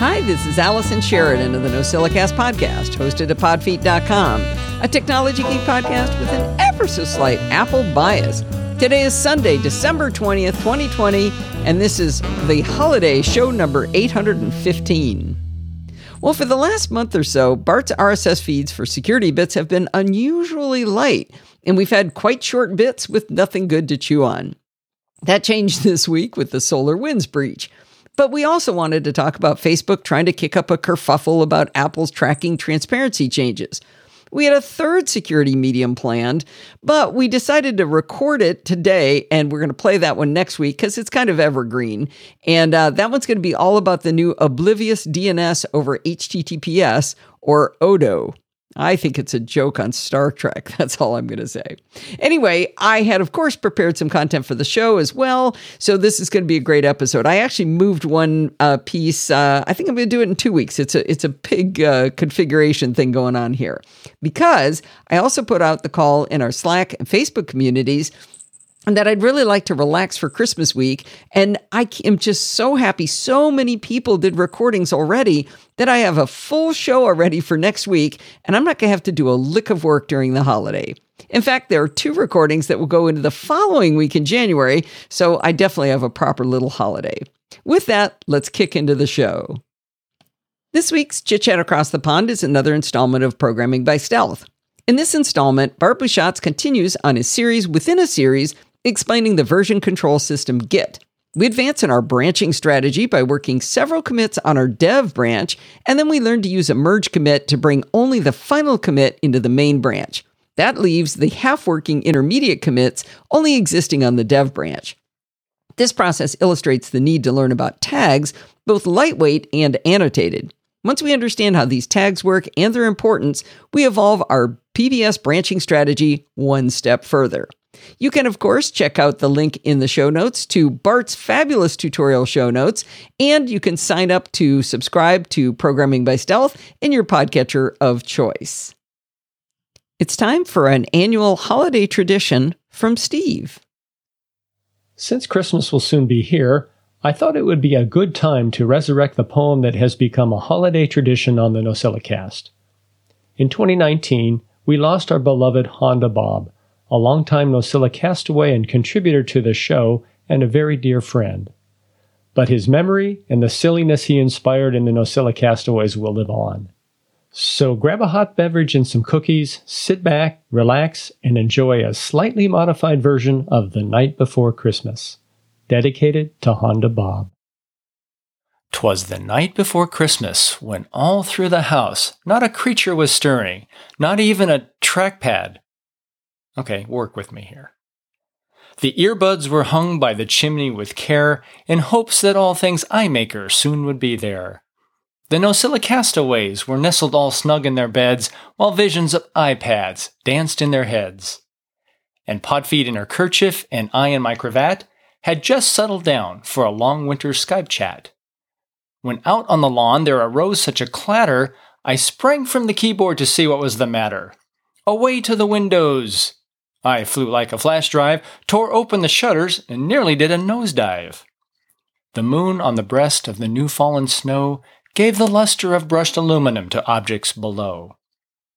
Hi, this is Allison Sheridan of the NosillaCast podcast, hosted at podfeet.com, a technology geek podcast with an ever so slight Apple bias. Today is Sunday, December 20th, 2020, and this is the holiday show number 815. Well, for the last month or so, Bart's RSS feeds for security bits have been unusually light, and we've had quite short bits with nothing good to chew on. That changed this week with the SolarWinds breach. But we also wanted to talk about Facebook trying to kick up a kerfuffle about Apple's tracking transparency changes. We had a third security medium planned, but we decided to record it today, and we're going to play that one next week because it's kind of evergreen. And uh, that one's going to be all about the new Oblivious DNS over HTTPS, or ODO. I think it's a joke on Star Trek. That's all I'm going to say. Anyway, I had, of course, prepared some content for the show as well. So this is going to be a great episode. I actually moved one uh, piece. Uh, I think I'm going to do it in two weeks. It's a it's a big uh, configuration thing going on here because I also put out the call in our Slack and Facebook communities that I'd really like to relax for Christmas week. And I am just so happy. So many people did recordings already that I have a full show already for next week, and I'm not going to have to do a lick of work during the holiday. In fact, there are two recordings that will go into the following week in January, so I definitely have a proper little holiday. With that, let's kick into the show. This week's Chit Chat Across the Pond is another installment of Programming by Stealth. In this installment, Bart Busschots continues on his series within a series explaining the version control system Git. We advance in our branching strategy by working several commits on our dev branch, and then we learn to use a merge commit to bring only the final commit into the main branch. That leaves the half working intermediate commits only existing on the dev branch. This process illustrates the need to learn about tags, both lightweight and annotated. Once we understand how these tags work and their importance, we evolve our PBS branching strategy one step further. You can, of course, check out the link in the show notes to Bart's fabulous tutorial show notes, and you can sign up to subscribe to Programming by Stealth in your podcatcher of choice. It's time for an annual holiday tradition from Steve. Since Christmas will soon be here, I thought it would be a good time to resurrect the poem that has become a holiday tradition on the NosillaCast. In 2019, we lost our beloved Honda Bob a longtime Nosilla castaway and contributor to the show, and a very dear friend. But his memory and the silliness he inspired in the Nosilla castaways will live on. So grab a hot beverage and some cookies, sit back, relax, and enjoy a slightly modified version of The Night Before Christmas, dedicated to Honda Bob. Twas the night before Christmas when all through the house not a creature was stirring, not even a trackpad Okay, work with me here. The earbuds were hung by the chimney with care in hopes that all things iMaker soon would be there. The Nosilla castaways were nestled all snug in their beds while visions of iPads danced in their heads. And Podfeet in her kerchief and I in my cravat had just settled down for a long winter Skype chat. When out on the lawn there arose such a clatter, I sprang from the keyboard to see what was the matter. Away to the windows! I flew like a flash drive, tore open the shutters, and nearly did a nosedive. The moon on the breast of the new fallen snow gave the luster of brushed aluminum to objects below.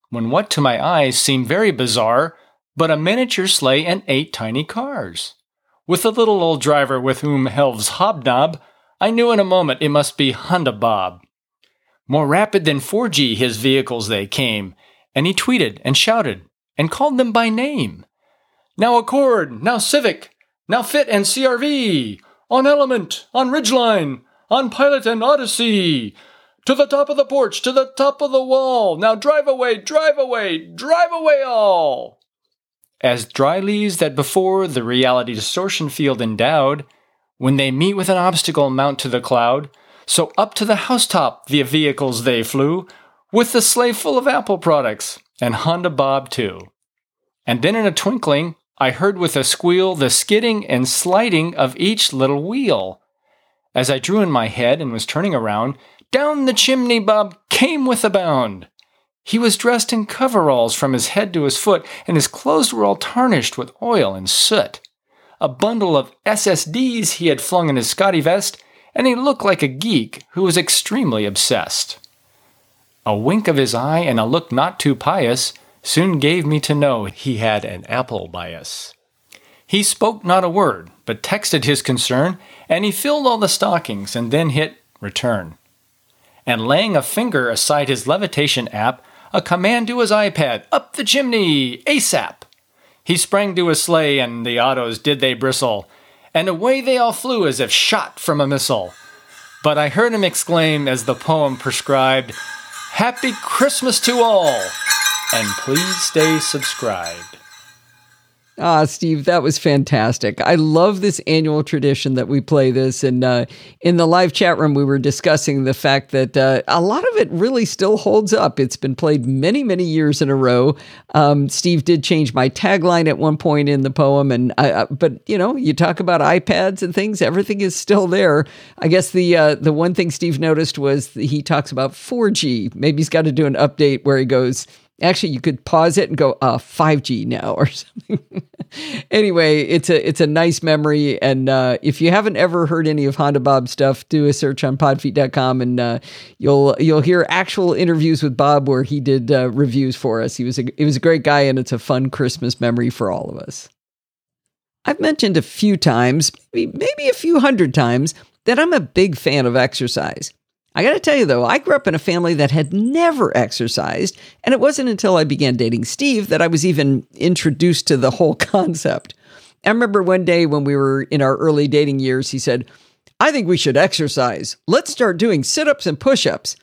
When what to my eyes seemed very bizarre, but a miniature sleigh and eight tiny cars. With a little old driver with whom elves hobnob, I knew in a moment it must be Honda Bob. More rapid than 4G his vehicles they came, and he tweeted and shouted and called them by name. Now Accord, now Civic, now Fit and CRV, on Element, on Ridgeline, on Pilot and Odyssey. To the top of the porch, to the top of the wall. Now drive away, drive away, drive away all. As dry leaves that before the reality distortion field endowed, when they meet with an obstacle mount to the cloud, so up to the housetop the vehicles they flew, with the sleigh full of Apple products, and Honda Bob too. And then in a twinkling, I heard with a squeal the skidding and sliding of each little wheel. As I drew in my head and was turning around, down the chimney Bob came with a bound. He was dressed in coveralls from his head to his foot, and his clothes were all tarnished with oil and soot. A bundle of SSDs he had flung in his SCOTTeVEST, and he looked like a geek who was extremely obsessed. A wink of his eye and a look not too pious soon gave me to know he had an apple bias. He spoke not a word, but texted his concern, and he filled all the stockings and then hit return. And laying a finger aside his levitation app, a command to his iPad, up the chimney, ASAP. He sprang to his sleigh, and the autos did they bristle, and away they all flew as if shot from a missile. But I heard him exclaim as the poem prescribed, Happy Christmas to all, and please stay subscribed. Ah, Steve, that was fantastic. I love this annual tradition that we play this. And uh, in the live chat room, we were discussing the fact that uh, a lot of it really still holds up. It's been played many, many years in a row. Um, Steve did change my tagline at one point in the poem, and I, uh, but you know, you talk about iPads and things, everything is still there. I guess the uh, the one thing Steve noticed was he talks about 4G. Maybe he's got to do an update where he goes Actually, you could pause it and go, uh, 5G now or something. anyway, it's a it's a nice memory. And uh, if you haven't ever heard any of Honda Bob stuff, do a search on podfeet.com and uh, you'll you'll hear actual interviews with Bob where he did uh, reviews for us. He was a he was a great guy and it's a fun Christmas memory for all of us. I've mentioned a few times, maybe, maybe a few hundred times, that I'm a big fan of exercise. I got to tell you though, I grew up in a family that had never exercised, and it wasn't until I began dating Steve that I was even introduced to the whole concept. I remember one day when we were in our early dating years, he said, I think we should exercise. Let's start doing sit ups and push ups.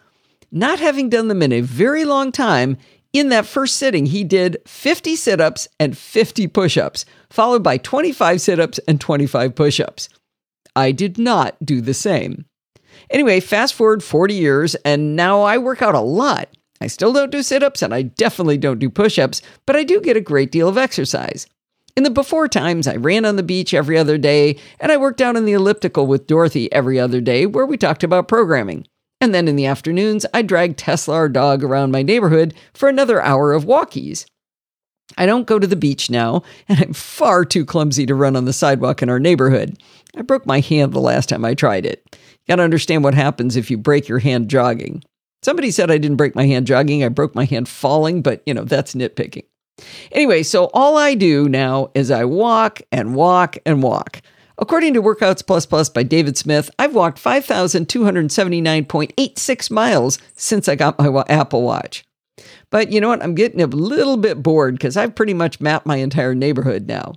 Not having done them in a very long time, in that first sitting, he did 50 sit ups and 50 push ups, followed by 25 sit ups and 25 push ups. I did not do the same. Anyway, fast forward 40 years, and now I work out a lot. I still don't do sit ups and I definitely don't do push ups, but I do get a great deal of exercise. In the before times, I ran on the beach every other day, and I worked out on the elliptical with Dorothy every other day, where we talked about programming. And then in the afternoons, I dragged Tesla, our dog, around my neighborhood for another hour of walkies. I don't go to the beach now, and I'm far too clumsy to run on the sidewalk in our neighborhood. I broke my hand the last time I tried it. Got to understand what happens if you break your hand jogging. Somebody said I didn't break my hand jogging, I broke my hand falling, but you know, that's nitpicking. Anyway, so all I do now is I walk and walk and walk. According to Workouts Plus Plus by David Smith, I've walked 5,279.86 miles since I got my Apple Watch. But you know what? I'm getting a little bit bored because I've pretty much mapped my entire neighborhood now.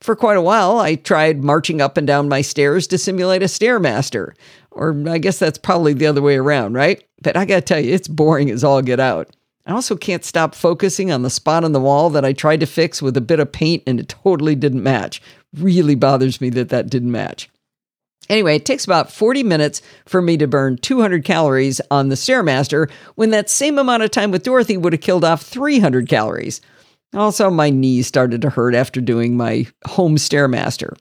For quite a while, I tried marching up and down my stairs to simulate a Stairmaster. Or I guess that's probably the other way around, right? But I gotta tell you, it's boring as all get out. I also can't stop focusing on the spot on the wall that I tried to fix with a bit of paint and it totally didn't match. Really bothers me that that didn't match. Anyway, it takes about 40 minutes for me to burn 200 calories on the Stairmaster when that same amount of time with Dorothy would have killed off 300 calories. Also, my knees started to hurt after doing my home Stairmaster.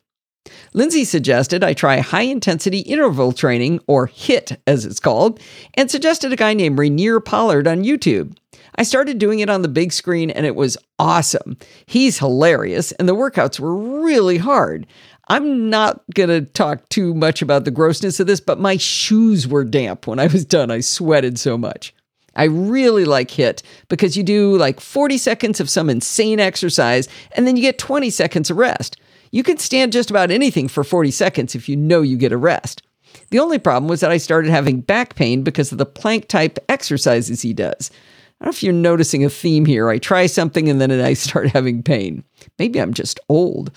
Lindsay suggested I try high intensity interval training, or HIIT as it's called, and suggested a guy named Rainier Pollard on YouTube. I started doing it on the big screen and it was awesome. He's hilarious, and the workouts were really hard. I'm not going to talk too much about the grossness of this, but my shoes were damp when I was done. I sweated so much. I really like HIIT because you do like 40 seconds of some insane exercise and then you get 20 seconds of rest. You can stand just about anything for 40 seconds if you know you get a rest. The only problem was that I started having back pain because of the plank type exercises he does. I don't know if you're noticing a theme here. I try something and then I start having pain. Maybe I'm just old.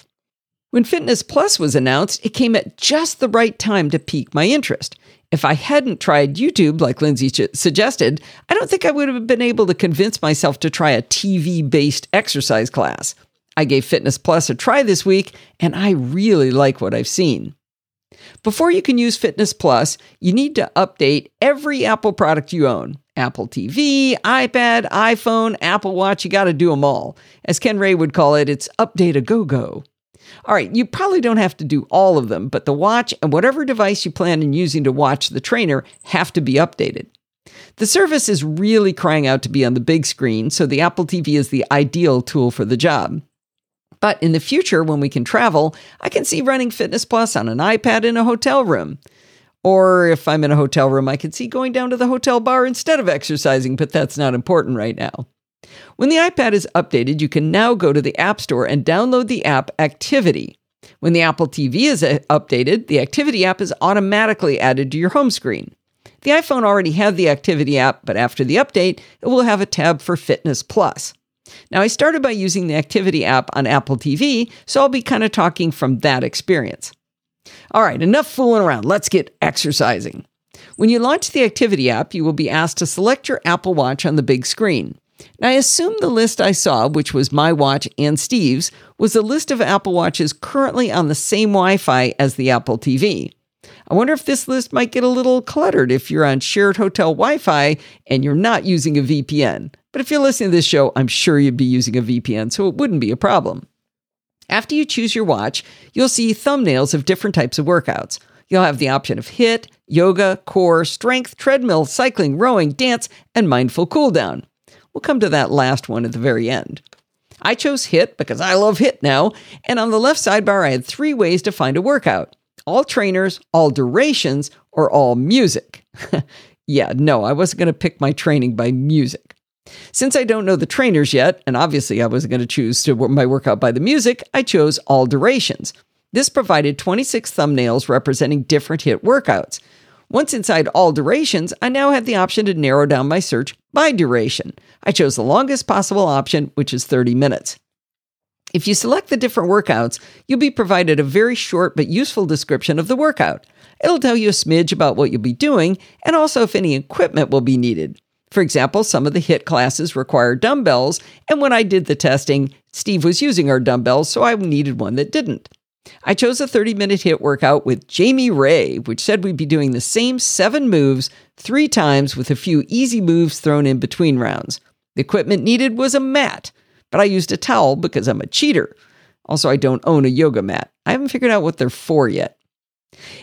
When Fitness Plus was announced, it came at just the right time to pique my interest. If I hadn't tried YouTube, like Lindsay suggested, I don't think I would have been able to convince myself to try a TV based exercise class. I gave Fitness Plus a try this week, and I really like what I've seen. Before you can use Fitness Plus, you need to update every Apple product you own Apple TV, iPad, iPhone, Apple Watch. You got to do them all. As Ken Ray would call it, it's update a go go. All right, you probably don't have to do all of them, but the watch and whatever device you plan on using to watch the trainer have to be updated. The service is really crying out to be on the big screen, so the Apple TV is the ideal tool for the job. But in the future, when we can travel, I can see running Fitness Plus on an iPad in a hotel room. Or if I'm in a hotel room, I can see going down to the hotel bar instead of exercising, but that's not important right now. When the iPad is updated, you can now go to the App Store and download the app Activity. When the Apple TV is uh, updated, the Activity app is automatically added to your home screen. The iPhone already had the Activity app, but after the update, it will have a tab for Fitness Plus. Now, I started by using the Activity app on Apple TV, so I'll be kind of talking from that experience. All right, enough fooling around. Let's get exercising. When you launch the Activity app, you will be asked to select your Apple Watch on the big screen. Now, I assume the list I saw, which was my watch and Steve's, was a list of Apple Watches currently on the same Wi Fi as the Apple TV. I wonder if this list might get a little cluttered if you're on shared hotel Wi Fi and you're not using a VPN. But if you're listening to this show, I'm sure you'd be using a VPN, so it wouldn't be a problem. After you choose your watch, you'll see thumbnails of different types of workouts. You'll have the option of HIIT, yoga, core, strength, treadmill, cycling, rowing, dance, and mindful cooldown. We'll come to that last one at the very end. I chose HIIT because I love HIIT now, and on the left sidebar, I had three ways to find a workout all trainers, all durations, or all music. yeah, no, I wasn't going to pick my training by music. Since I don't know the trainers yet, and obviously I wasn't going to choose my workout by the music, I chose all durations. This provided 26 thumbnails representing different HIIT workouts. Once inside all durations, I now have the option to narrow down my search by duration. I chose the longest possible option, which is 30 minutes. If you select the different workouts, you'll be provided a very short but useful description of the workout. It'll tell you a smidge about what you'll be doing and also if any equipment will be needed. For example, some of the HIIT classes require dumbbells, and when I did the testing, Steve was using our dumbbells, so I needed one that didn't. I chose a 30 minute HIIT workout with Jamie Ray, which said we'd be doing the same seven moves three times with a few easy moves thrown in between rounds. The equipment needed was a mat, but I used a towel because I'm a cheater. Also, I don't own a yoga mat. I haven't figured out what they're for yet.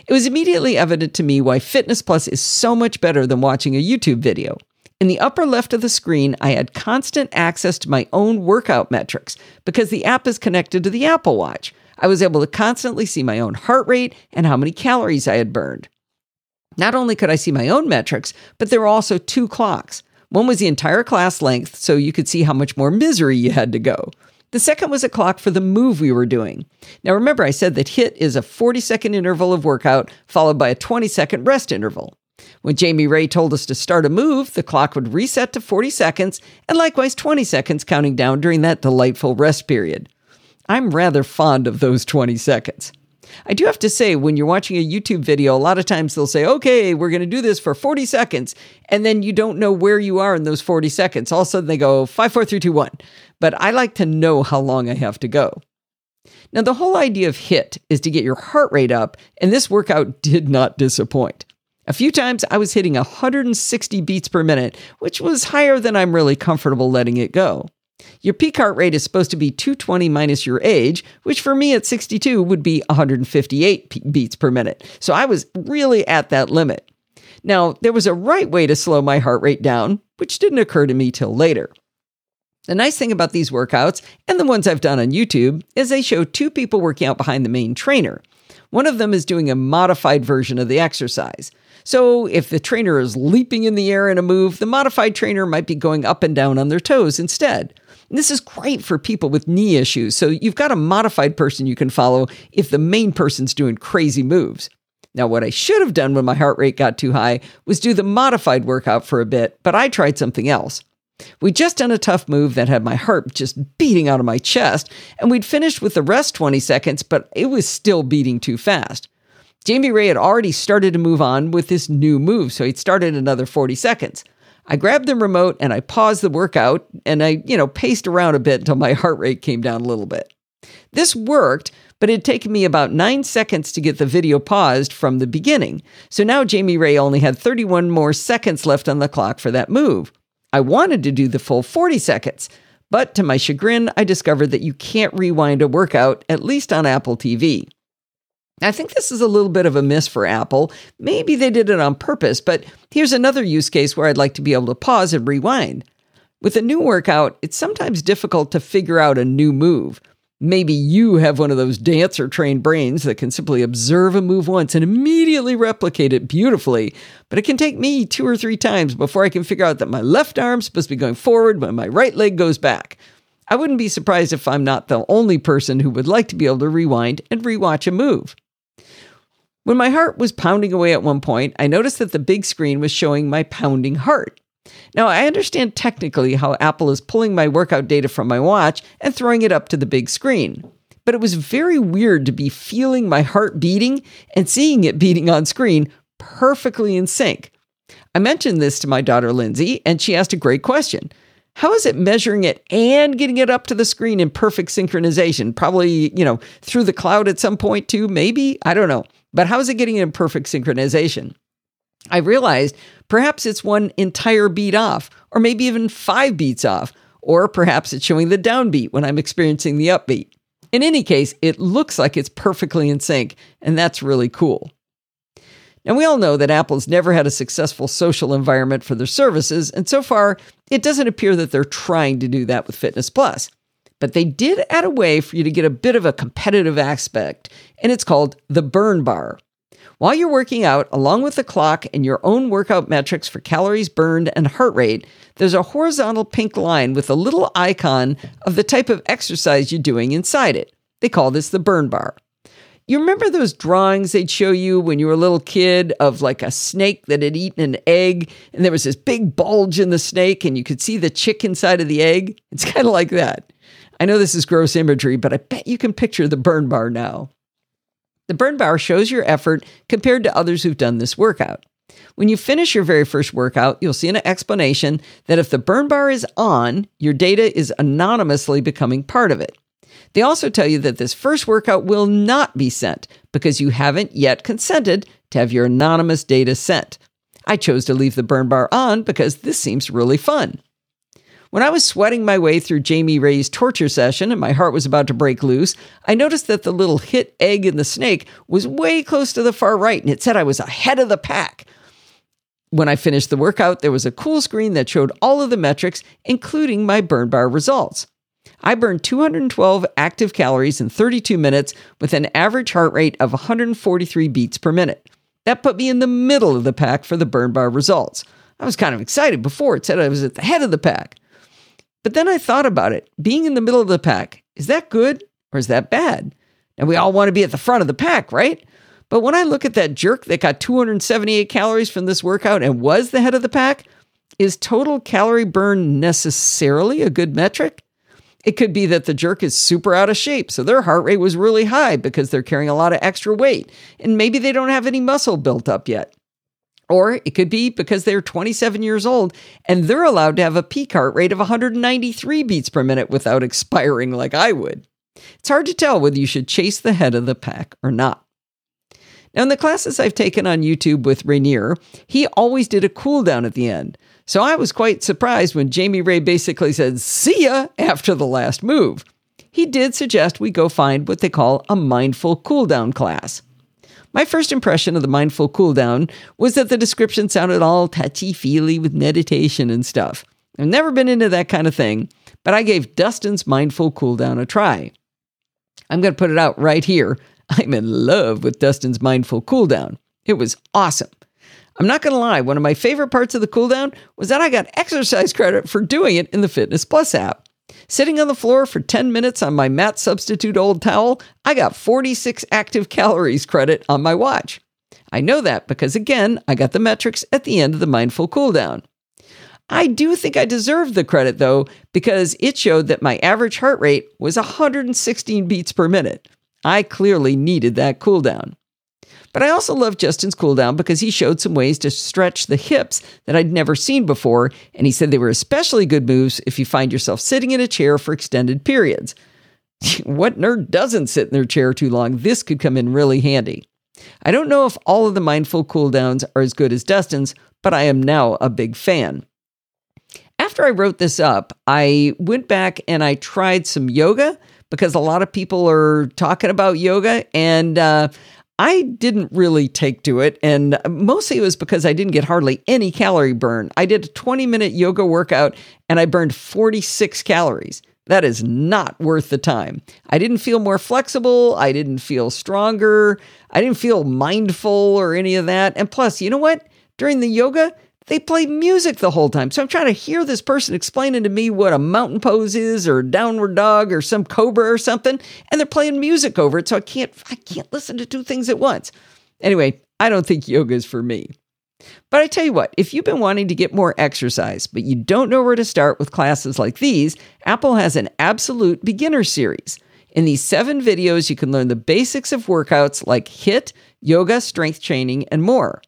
It was immediately evident to me why Fitness Plus is so much better than watching a YouTube video. In the upper left of the screen, I had constant access to my own workout metrics because the app is connected to the Apple Watch. I was able to constantly see my own heart rate and how many calories I had burned. Not only could I see my own metrics, but there were also two clocks. One was the entire class length, so you could see how much more misery you had to go. The second was a clock for the move we were doing. Now, remember, I said that HIIT is a 40 second interval of workout followed by a 20 second rest interval. When Jamie Ray told us to start a move, the clock would reset to 40 seconds and likewise 20 seconds counting down during that delightful rest period. I'm rather fond of those 20 seconds. I do have to say, when you're watching a YouTube video, a lot of times they'll say, okay, we're going to do this for 40 seconds. And then you don't know where you are in those 40 seconds. All of a sudden they go five, four, three, two, one. But I like to know how long I have to go. Now, the whole idea of HIIT is to get your heart rate up, and this workout did not disappoint. A few times I was hitting 160 beats per minute, which was higher than I'm really comfortable letting it go. Your peak heart rate is supposed to be 220 minus your age, which for me at 62 would be 158 beats per minute. So I was really at that limit. Now, there was a right way to slow my heart rate down, which didn't occur to me till later. The nice thing about these workouts, and the ones I've done on YouTube, is they show two people working out behind the main trainer. One of them is doing a modified version of the exercise. So, if the trainer is leaping in the air in a move, the modified trainer might be going up and down on their toes instead. This is great for people with knee issues. So you've got a modified person you can follow if the main person's doing crazy moves. Now, what I should have done when my heart rate got too high was do the modified workout for a bit, but I tried something else. We'd just done a tough move that had my heart just beating out of my chest, and we'd finished with the rest 20 seconds, but it was still beating too fast. Jamie Ray had already started to move on with this new move, so he'd started another 40 seconds. I grabbed the remote and I paused the workout and I, you know, paced around a bit until my heart rate came down a little bit. This worked, but it had taken me about nine seconds to get the video paused from the beginning. So now Jamie Ray only had 31 more seconds left on the clock for that move. I wanted to do the full 40 seconds, but to my chagrin, I discovered that you can't rewind a workout, at least on Apple TV. I think this is a little bit of a miss for Apple. Maybe they did it on purpose, but here's another use case where I'd like to be able to pause and rewind. With a new workout, it's sometimes difficult to figure out a new move. Maybe you have one of those dancer trained brains that can simply observe a move once and immediately replicate it beautifully. But it can take me two or three times before I can figure out that my left arm's supposed to be going forward when my right leg goes back. I wouldn't be surprised if I'm not the only person who would like to be able to rewind and rewatch a move. When my heart was pounding away at one point, I noticed that the big screen was showing my pounding heart. Now, I understand technically how Apple is pulling my workout data from my watch and throwing it up to the big screen. But it was very weird to be feeling my heart beating and seeing it beating on screen perfectly in sync. I mentioned this to my daughter Lindsay, and she asked a great question. How is it measuring it and getting it up to the screen in perfect synchronization? Probably, you know, through the cloud at some point too, maybe? I don't know. But how is it getting in perfect synchronization? I realized perhaps it's one entire beat off, or maybe even five beats off, or perhaps it's showing the downbeat when I'm experiencing the upbeat. In any case, it looks like it's perfectly in sync, and that's really cool. Now, we all know that Apple's never had a successful social environment for their services, and so far, it doesn't appear that they're trying to do that with Fitness Plus. But they did add a way for you to get a bit of a competitive aspect, and it's called the Burn Bar. While you're working out, along with the clock and your own workout metrics for calories burned and heart rate, there's a horizontal pink line with a little icon of the type of exercise you're doing inside it. They call this the burn bar. You remember those drawings they'd show you when you were a little kid of like a snake that had eaten an egg and there was this big bulge in the snake and you could see the chick inside of the egg? It's kind of like that. I know this is gross imagery, but I bet you can picture the burn bar now. The burn bar shows your effort compared to others who've done this workout. When you finish your very first workout, you'll see an explanation that if the burn bar is on, your data is anonymously becoming part of it. They also tell you that this first workout will not be sent because you haven't yet consented to have your anonymous data sent. I chose to leave the burn bar on because this seems really fun. When I was sweating my way through Jamie Ray's torture session and my heart was about to break loose, I noticed that the little hit egg in the snake was way close to the far right and it said I was ahead of the pack. When I finished the workout, there was a cool screen that showed all of the metrics, including my burn bar results. I burned 212 active calories in 32 minutes with an average heart rate of 143 beats per minute. That put me in the middle of the pack for the burn bar results. I was kind of excited before it said I was at the head of the pack. But then I thought about it. Being in the middle of the pack, is that good or is that bad? And we all want to be at the front of the pack, right? But when I look at that jerk that got 278 calories from this workout and was the head of the pack, is total calorie burn necessarily a good metric? It could be that the jerk is super out of shape, so their heart rate was really high because they're carrying a lot of extra weight, and maybe they don't have any muscle built up yet. Or it could be because they're 27 years old and they're allowed to have a peak heart rate of 193 beats per minute without expiring like I would. It's hard to tell whether you should chase the head of the pack or not. Now, in the classes I've taken on YouTube with Rainier, he always did a cool down at the end. So I was quite surprised when Jamie Ray basically said, see ya, after the last move. He did suggest we go find what they call a mindful cooldown class. My first impression of the mindful cooldown was that the description sounded all touchy feely with meditation and stuff. I've never been into that kind of thing, but I gave Dustin's mindful cooldown a try. I'm going to put it out right here. I'm in love with Dustin's mindful cooldown. It was awesome. I'm not going to lie, one of my favorite parts of the cooldown was that I got exercise credit for doing it in the Fitness Plus app. Sitting on the floor for 10 minutes on my mat substitute old towel, I got 46 active calories credit on my watch. I know that because, again, I got the metrics at the end of the mindful cooldown. I do think I deserved the credit though, because it showed that my average heart rate was 116 beats per minute. I clearly needed that cooldown. But I also love Dustin's cooldown because he showed some ways to stretch the hips that I'd never seen before, and he said they were especially good moves if you find yourself sitting in a chair for extended periods. what nerd doesn't sit in their chair too long? This could come in really handy. I don't know if all of the mindful cooldowns are as good as Dustin's, but I am now a big fan. After I wrote this up, I went back and I tried some yoga because a lot of people are talking about yoga, and uh, I didn't really take to it, and mostly it was because I didn't get hardly any calorie burn. I did a 20 minute yoga workout and I burned 46 calories. That is not worth the time. I didn't feel more flexible. I didn't feel stronger. I didn't feel mindful or any of that. And plus, you know what? During the yoga, they play music the whole time. So I'm trying to hear this person explaining to me what a mountain pose is or downward dog or some cobra or something, and they're playing music over it. So I can't I can't listen to two things at once. Anyway, I don't think yoga is for me. But I tell you what, if you've been wanting to get more exercise, but you don't know where to start with classes like these, Apple has an absolute beginner series. In these seven videos, you can learn the basics of workouts like HIIT, yoga, strength training, and more.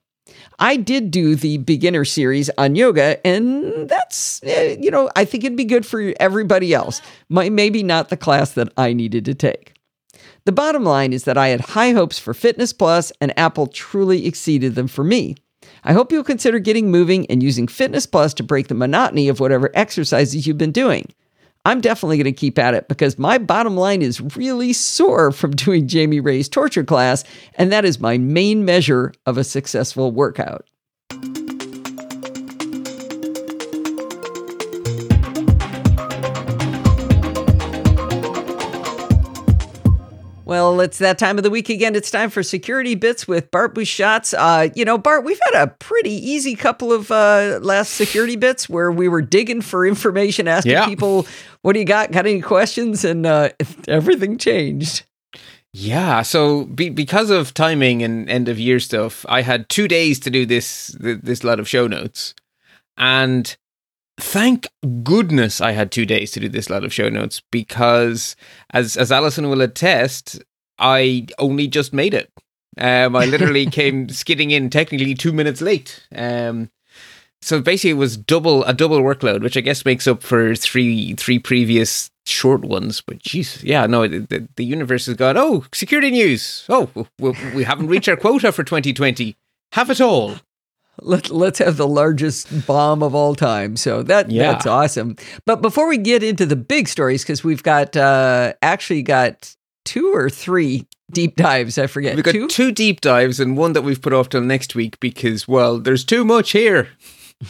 I did do the beginner series on yoga, and that's, eh, you know, I think it'd be good for everybody else. maybe not the class that I needed to take. The bottom line is that I had high hopes for Fitness Plus, and Apple truly exceeded them for me. I hope you'll consider getting moving and using Fitness Plus to break the monotony of whatever exercises you've been doing. I'm definitely going to keep at it because my bottom line is really sore from doing Jamie Ray's torture class, and that is my main measure of a successful workout. Well, it's that time of the week again. It's time for Security Bits with Bart Busschots. Uh, you know, Bart, we've had a pretty easy couple of uh, last Security Bits where we were digging for information, asking yeah. people, what do you got? Got any questions? And uh, everything changed. Yeah, so be, because of timing and end of year stuff, I had two days to do this this lot of show notes, and thank goodness I had two days to do this lot of show notes because, as as Allison will attest, I only just made it. Um, I literally came skidding in technically two minutes late. Um, so basically, it was double a double workload, which I guess makes up for three three previous short ones. But jeez, yeah, no, the, the universe has gone. Oh, security news. Oh, we, we haven't reached our quota for 2020. Have it all. Let, let's have the largest bomb of all time. So that yeah. that's awesome. But before we get into the big stories, because we've got uh, actually got two or three deep dives. I forget. We've got two? two deep dives and one that we've put off till next week because well, there's too much here.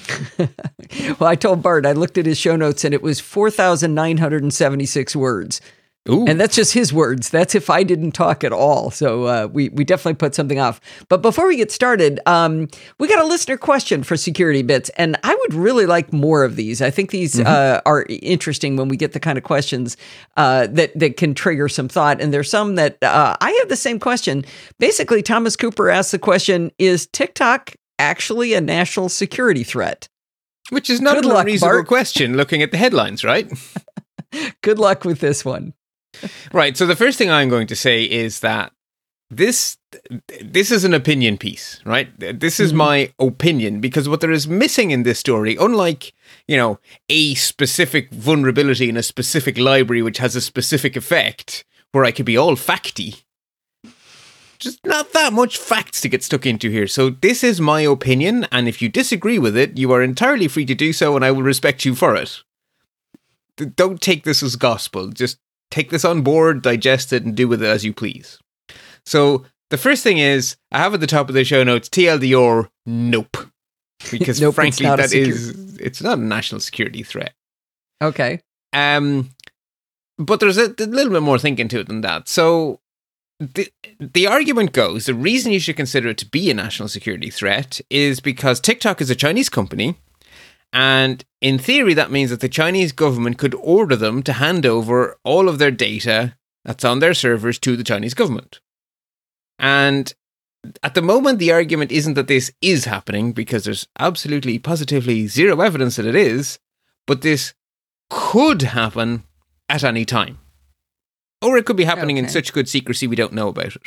well, I told Bart I looked at his show notes and it was four thousand nine hundred and seventy six words. Ooh. And that's just his words. That's if I didn't talk at all. So uh, we we definitely put something off. But before we get started, um, we got a listener question for Security Bits, and I would really like more of these. I think these mm-hmm. uh, are interesting when we get the kind of questions uh, that that can trigger some thought. And there's some that uh, I have the same question. Basically, Thomas Cooper asked the question: Is TikTok actually a national security threat? Which is not Good a luck, unreasonable Bart. question, looking at the headlines, right? Good luck with this one right. So the first thing I'm going to say is that this this is an opinion piece, right? This is mm-hmm. my opinion because what there is missing in this story, unlike you know a specific vulnerability in a specific library which has a specific effect, where I could be all facty. Just not that much facts to get stuck into here. So, this is my opinion, and if you disagree with it, you are entirely free to do so, and I will respect you for it. Don't take this as gospel. Just take this on board, digest it, and do with it as you please. So the first thing is I have at the top of the show notes TLDR nope. Because nope, frankly that is it's not a national security threat. Okay. Um but there's a, a little bit more thinking to it than that. So the the argument goes the reason you should consider it to be a national security threat is because TikTok is a Chinese company and in theory, that means that the Chinese government could order them to hand over all of their data that's on their servers to the Chinese government. And at the moment, the argument isn't that this is happening because there's absolutely, positively zero evidence that it is, but this could happen at any time. Or it could be happening okay. in such good secrecy we don't know about it.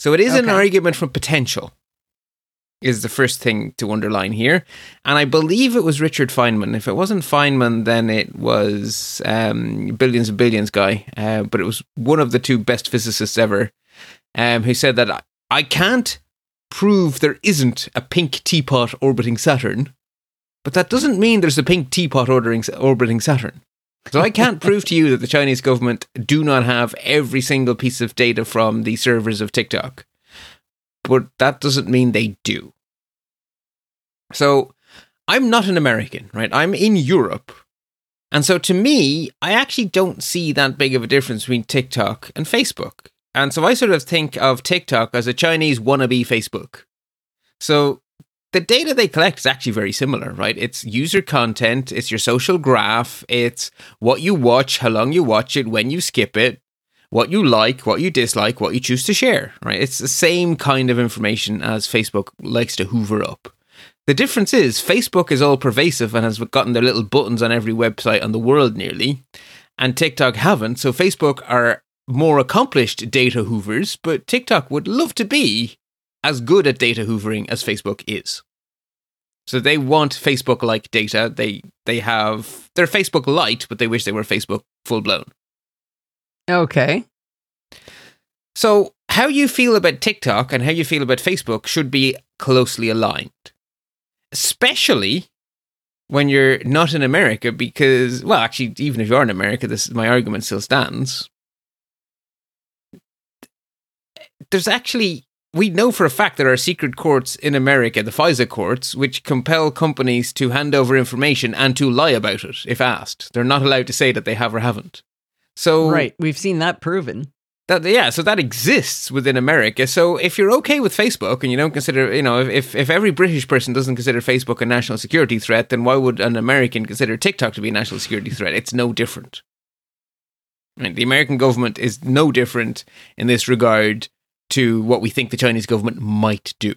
So it is okay. an argument from potential is the first thing to underline here. And I believe it was Richard Feynman. If it wasn't Feynman, then it was um, Billions and Billions guy. Uh, but it was one of the two best physicists ever um, who said that I can't prove there isn't a pink teapot orbiting Saturn, but that doesn't mean there's a pink teapot ordering, orbiting Saturn. So I can't prove to you that the Chinese government do not have every single piece of data from the servers of TikTok but that doesn't mean they do. So I'm not an American, right? I'm in Europe. And so to me, I actually don't see that big of a difference between TikTok and Facebook. And so I sort of think of TikTok as a Chinese wannabe Facebook. So the data they collect is actually very similar, right? It's user content, it's your social graph, it's what you watch, how long you watch it, when you skip it, what you like, what you dislike, what you choose to share, right? It's the same kind of information as Facebook likes to hoover up. The difference is Facebook is all pervasive and has gotten their little buttons on every website on the world nearly, and TikTok haven't. So Facebook are more accomplished data hoovers, but TikTok would love to be as good at data hoovering as Facebook is. So they want Facebook like data. They they have they're Facebook light, but they wish they were Facebook full blown. Okay. So how you feel about TikTok and how you feel about Facebook should be closely aligned especially when you're not in America, because, well, actually, even if you are in America, this my argument still stands. There's actually, we know for a fact there are secret courts in America, the FISA courts, which compel companies to hand over information and to lie about it if asked. They're not allowed to say that they have or haven't. So, right, we've seen that proven. That yeah, so that exists within America. So if you're okay with Facebook and you don't consider, you know, if if every British person doesn't consider Facebook a national security threat, then why would an American consider TikTok to be a national security threat? It's no different. The American government is no different in this regard to what we think the Chinese government might do.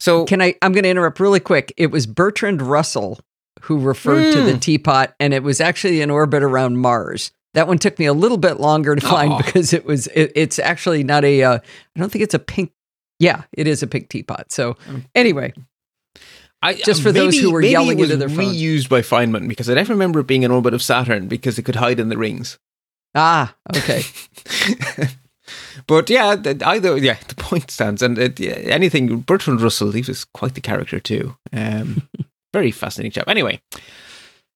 So can I? I'm going to interrupt really quick. It was Bertrand Russell who referred mm. to the hmm. teapot, and it was actually in orbit around Mars. That one took me a little bit longer to find oh. because it was it, it's actually not a uh, I don't think it's a pink yeah it is a pink teapot so mm. anyway I, just for maybe, those who were yelling into their phones. reused by Feynman because I never remember it being in orbit of Saturn because it could hide in the rings. Ah, okay. but yeah, either yeah, the point stands, and it, yeah, anything Bertrand Russell, he was quite the character too. Um, very fascinating chap. Anyway,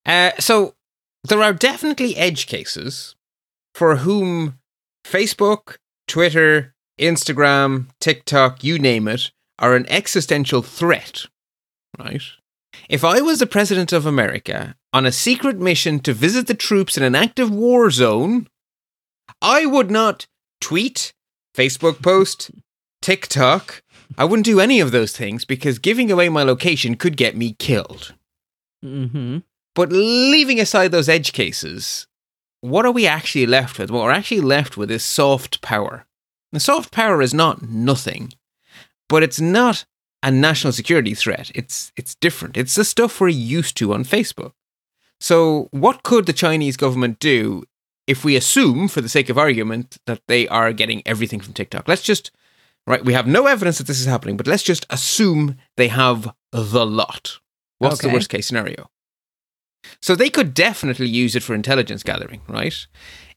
uh, so there are definitely edge cases for whom Facebook, Twitter, Instagram, TikTok, you name it, are an existential threat, right? If I was the President of America on a secret mission to visit the troops in an active war zone, I would not tweet, Facebook post, TikTok. I wouldn't do any of those things because giving away my location could get me killed. Mm-hmm. But leaving aside those edge cases, what are we actually left with? What we're actually left with is soft power. The soft power is not nothing, but it's not a national security threat. It's it's different. It's the stuff we're used to on Facebook. So, what could the Chinese government do if we assume, for the sake of argument, that they are getting everything from TikTok? Let's just right. We have no evidence that this is happening, but let's just assume they have the lot. What's okay. the worst case scenario? So they could definitely use it for intelligence gathering, right?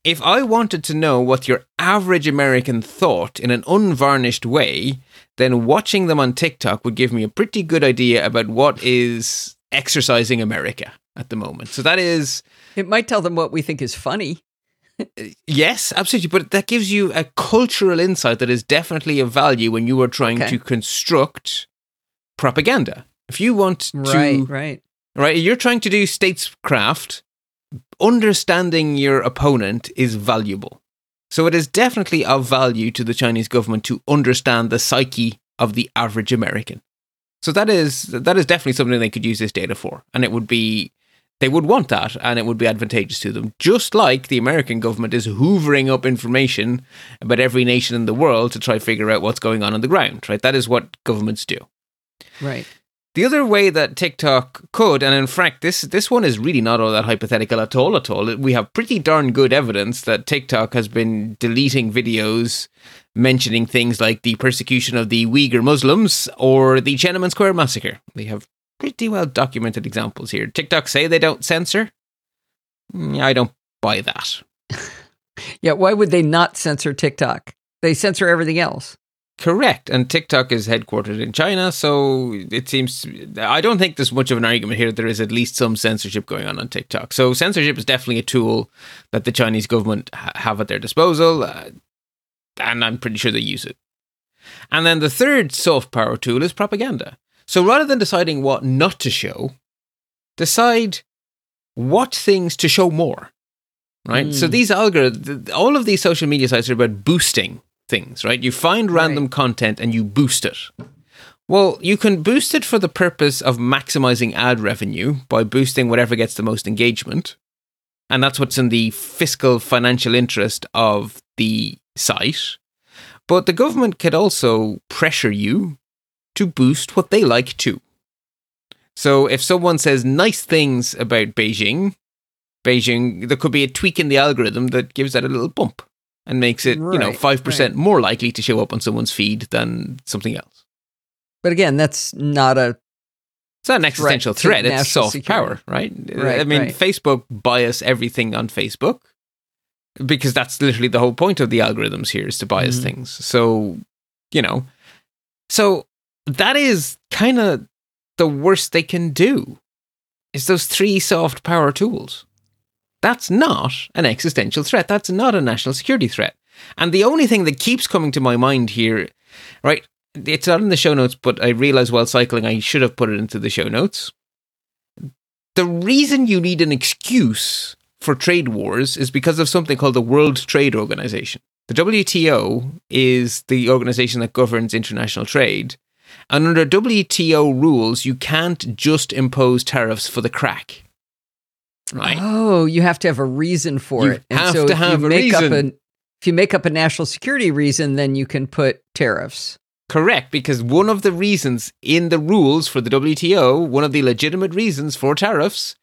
If I wanted to know what your average American thought in an unvarnished way, then watching them on TikTok would give me a pretty good idea about what is exercising America at the moment. So that is. It might tell them what we think is funny. Uh, yes, absolutely. But that gives you a cultural insight that is definitely of value when you are trying okay. to construct propaganda. If you want to right, right? You're trying to do statescraft. Understanding your opponent is valuable. So it is definitely of value to the Chinese government to understand the psyche of the average American. So that is that is definitely something they could use this data for, and it would be they would want that, and it would be advantageous to them. Just like the American government is hoovering up information about every nation in the world to try to figure out what's going on on the ground, right? That is what governments do. Right. The other way that TikTok could, and in fact, this this one is really not all that hypothetical at all. At all, we have pretty darn good evidence that TikTok has been deleting videos mentioning things like the persecution of the Uyghur Muslims or the Tiananmen Square massacre. We have pretty well documented examples here. TikTok say they don't censor. Mm, I don't buy that. yeah, why would they not censor TikTok? They censor everything else. Correct. And TikTok is headquartered in China, so it seems I don't think there's much of an argument here. There is at least some censorship going on on TikTok. So censorship is definitely a tool that the Chinese government ha- have at their disposal, uh, and I'm pretty sure they use it. And then the third soft power tool is propaganda. So rather than deciding what not to show, decide what things to show more. Right? So Mm. these algorithms, all of these social media sites are about boosting things, right? You find random Right. content and you boost it. Well, you can boost it for the purpose of maximizing ad revenue by boosting whatever gets the most engagement. And that's what's in the fiscal financial interest of the site. But the government could also pressure you to boost what they like too. So if someone says nice things about Beijing, Beijing, there could be a tweak in the algorithm that gives that a little bump and makes it, you know, 5% right. more likely to show up on someone's feed than something else. But again, that's not a It's not an existential to threat. It's soft security. power, right? Right, I mean, right. Facebook bias everything on Facebook because that's literally the whole point of the algorithms here is to bias Mhm. things. So, you know, so that is kind of the worst they can do is those three soft power tools. That's not an existential threat. That's not a national security threat. And the only thing that keeps coming to my mind here, right? It's not in the show notes, but I realized while cycling I should have put it into the show notes. The reason you need an excuse for trade wars is because of something called the World Trade Organization. The WTO is the organization that governs international trade. And under WTO rules, you can't just impose tariffs for the crack. Right? Oh, you have to have a reason for You it. And have so to if have you a make up reason. a if you make up a national security reason, then you can put tariffs. Correct, because one of the reasons in the rules for the WTO, one of the legitimate reasons for tariffs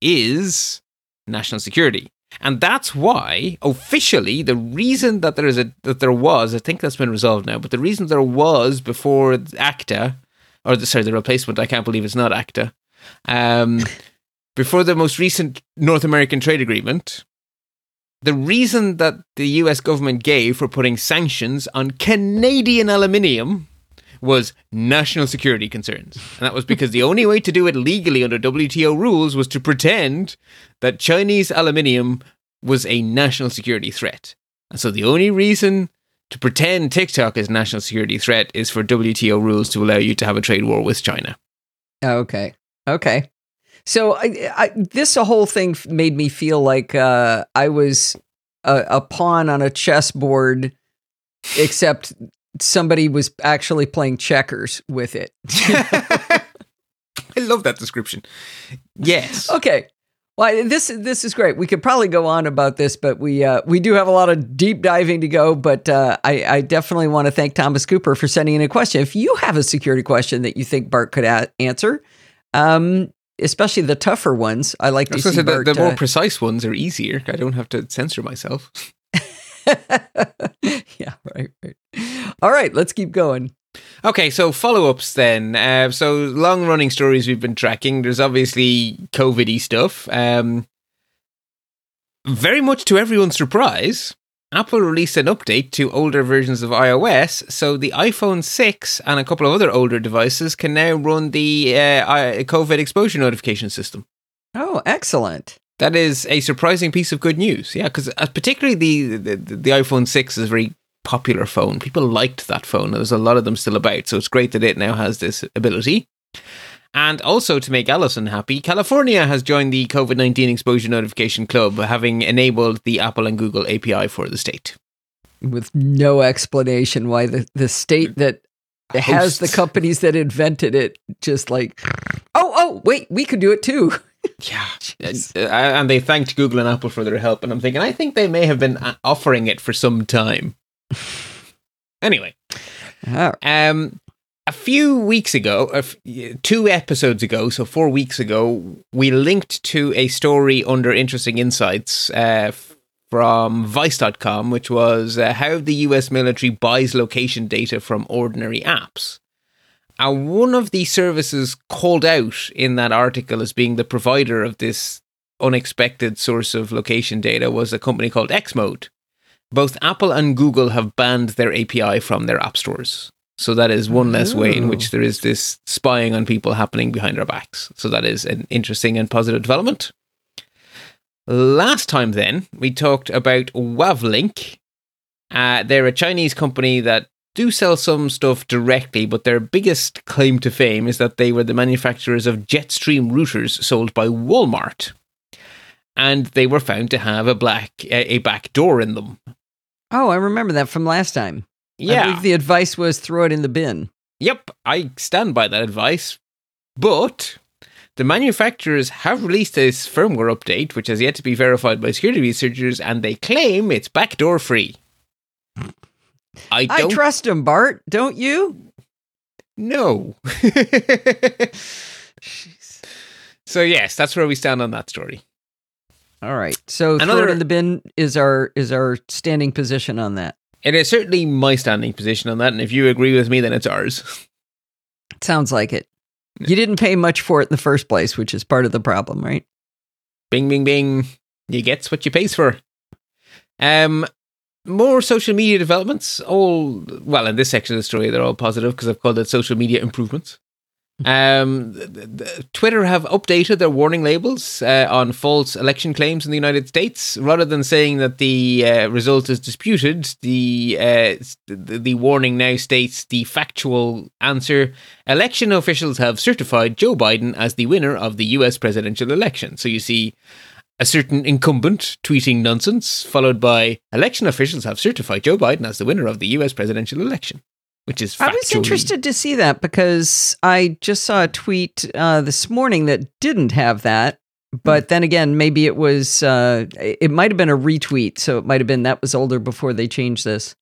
is national security. And that's why officially the reason that there is a that there was, I think that's been resolved now, but the reason there was before NAFTA or the, sorry, the replacement, I can't believe it's not NAFTA. Um before the most recent North American trade agreement, the reason that the US government gave for putting sanctions on Canadian aluminium was national security concerns. And that was because the only way to do it legally under WTO rules was to pretend that Chinese aluminium was a national security threat. And so the only reason to pretend TikTok is a national security threat is for WTO rules to allow you to have a trade war with China. Oh, okay. Okay. So I, I, this whole thing made me feel like uh, I was a, a pawn on a chessboard, except somebody was actually playing checkers with it. I love that description. Yes. okay. Well, this this is great. We could probably go on about this, but we uh, we do have a lot of deep diving to go. But uh, I, I definitely want to thank Thomas Cooper for sending in a question. If you have a security question that you think Bart could a- answer, um, especially the tougher ones, I like I to see say, the, the more uh, precise ones are easier. I don't have to censor myself. yeah, right, right. All right, let's keep going. Okay, so follow ups then. Uh, so long running stories we've been tracking. There's obviously COVID y stuff. Um, very much to everyone's surprise, Apple released an update to older versions of iOS, so the iPhone 6 and a couple of other older devices can now run the uh, COVID exposure notification system. Oh, excellent. That is a surprising piece of good news. Yeah, because particularly the, the the iPhone 6 is a very popular phone. People liked that phone. There's a lot of them still about. So it's great that it now has this ability. And also to make Allison happy, California has joined the COVID 19 exposure notification club, having enabled the Apple and Google API for the state. With no explanation why the, the state that has the companies that invented it just like, oh, oh, wait, we could do it too. Yeah. Jeez. Uh, and they thanked Google and Apple for their help. And I'm thinking, I think they may have been uh, offering it for some time. anyway. Ah, Um, a few weeks ago, two episodes ago, so four weeks ago, we linked to a story under Interesting Insights uh, from Vice.com, which was uh, how the US military buys location data from ordinary apps. And one of the services called out in that article as being the provider of this unexpected source of location data was a company called X-Mode. Both Apple and Google have banned their API from their app stores. So that is one less way in Oh. which there is this spying on people happening behind our backs. So that is an interesting and positive development. Last time, then, we talked about Wavlink. Uh, they're a Chinese company that do sell some stuff directly, but their biggest claim to fame is that they were the manufacturers of Jetstream routers sold by Walmart. and they were found to have a black a, a back door in them. Oh, I remember that from last time. I Yeah. believe the advice was throw it in the bin. Yep, I stand by that advice. But the manufacturers have released this firmware update, which has yet to be verified by security researchers, and they claim it's backdoor free. I I trust him, Bart. Don't you? know. so yes, that's where we stand on that story. All right. So throw it in the bin is our is our standing position on that. It is certainly my standing position on that, and if you agree with me, then it's ours. Sounds like it. You didn't pay much for it in the first place, which is part of the problem, right? Bing, bing, bing. You gets what you pays for. Um, more social media developments. All well in this section of the story, they're all positive because I've called it social media improvements. Um, Twitter have updated their warning labels uh, on false election claims in the United States. Rather than saying that the uh, result is disputed, the, uh, the the warning now states the factual answer: election officials have certified Joe Biden as the winner of the U.S. presidential election. So you see a certain incumbent tweeting nonsense, followed by election officials have certified Joe Biden as the winner of the U.S. presidential election, which is I was interested to see that because I just saw a tweet uh, this morning that didn't have that. But then again, maybe it was, uh, it might have been a retweet. So it might have been that was older before they changed this.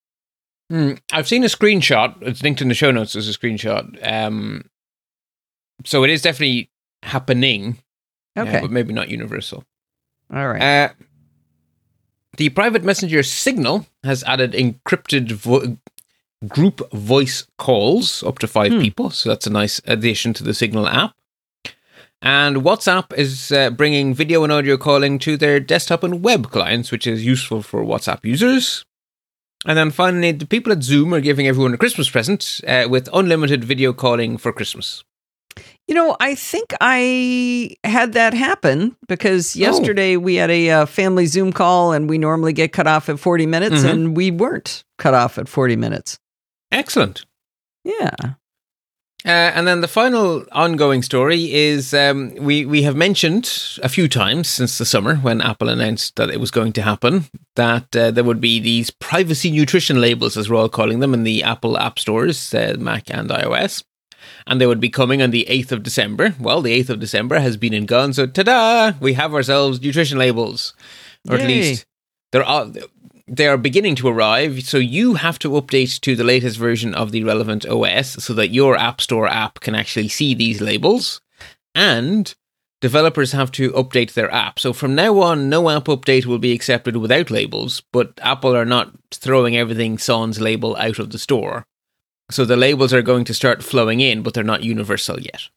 Hmm, I've seen a screenshot. It's linked in the show notes as a screenshot. Um, so it is definitely happening, uh, Okay. but maybe not universal. All right. Uh, the private messenger Signal has added encrypted vo- group voice calls up to five Hmm. people. So that's a nice addition to the Signal app. And WhatsApp is uh, bringing video and audio calling to their desktop and web clients, which is useful for WhatsApp users. And then finally, the people at Zoom are giving everyone a Christmas present uh, with unlimited video calling for Christmas. You know, I think I had that happen because Oh. yesterday we had a uh, family Zoom call and we normally get cut off at 40 minutes Mhm. and we weren't cut off at 40 minutes. Excellent. Yeah. Uh, and then the final ongoing story is um, we we have mentioned a few times since the summer when Apple announced that it was going to happen that uh, there would be these privacy nutrition labels, as we're all calling them, in the Apple app stores, uh, Mac and iOS, and they would be coming on the eighth of December. Well, the eighth of December has been and gone, so ta-da! We have ourselves nutrition labels, or at least they're all, they are beginning to arrive, so you have to update to the latest version of the relevant OS so that your App Store app can actually see these labels. And developers have to update their app. So from now on, no app update will be accepted without labels, but Apple are not throwing everything sans label out of the store. So the labels are going to start flowing in, but they're not universal yet.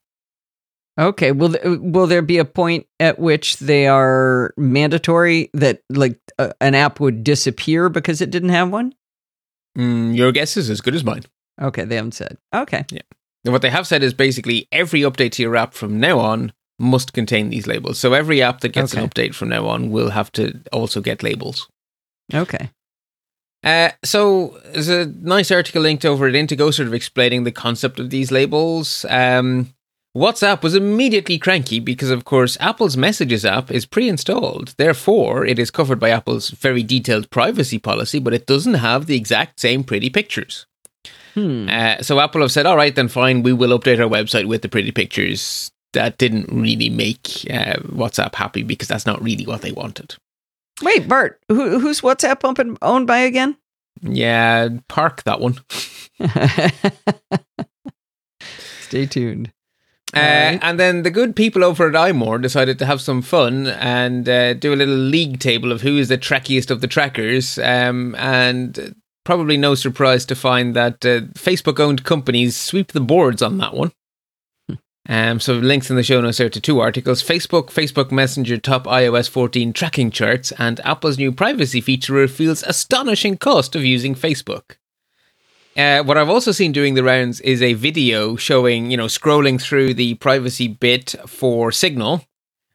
Okay. Will th- will there be a point at which they are mandatory that like uh, an app would disappear because it didn't have one? Mm, your guess is as good as mine. Okay, they haven't said. Okay. Yeah. And what they have said is basically every update to your app from now on must contain these labels. So every app that gets an update from now on will have to also get labels. Okay. Uh, so there's a nice article linked over at Indigo, sort of explaining the concept of these labels. Um, WhatsApp was immediately cranky because, of course, Apple's Messages app is pre-installed. Therefore, it is covered by Apple's very detailed privacy policy, but it doesn't have the exact same pretty pictures. Hmm. Uh, so Apple have said, "All right, then fine, we will update our website with the pretty pictures." That didn't really make uh, WhatsApp happy because that's not really what they wanted. Wait, Bart, who, who's WhatsApp owned by again? Yeah, park that one. Stay tuned. Uh, Alright. And then the good people over at iMore decided to have some fun and uh, do a little league table of who is the trackiest of the trackers. Um, and probably no surprise to find that uh, Facebook owned companies sweep the boards on that one. Um, so links in the show notes there to two articles: Facebook, Facebook Messenger top iOS 14 tracking charts, and Apple's new privacy feature reveals astonishing cost of using Facebook. Uh, what I've also seen doing the rounds is a video showing, you know, scrolling through the privacy bit for Signal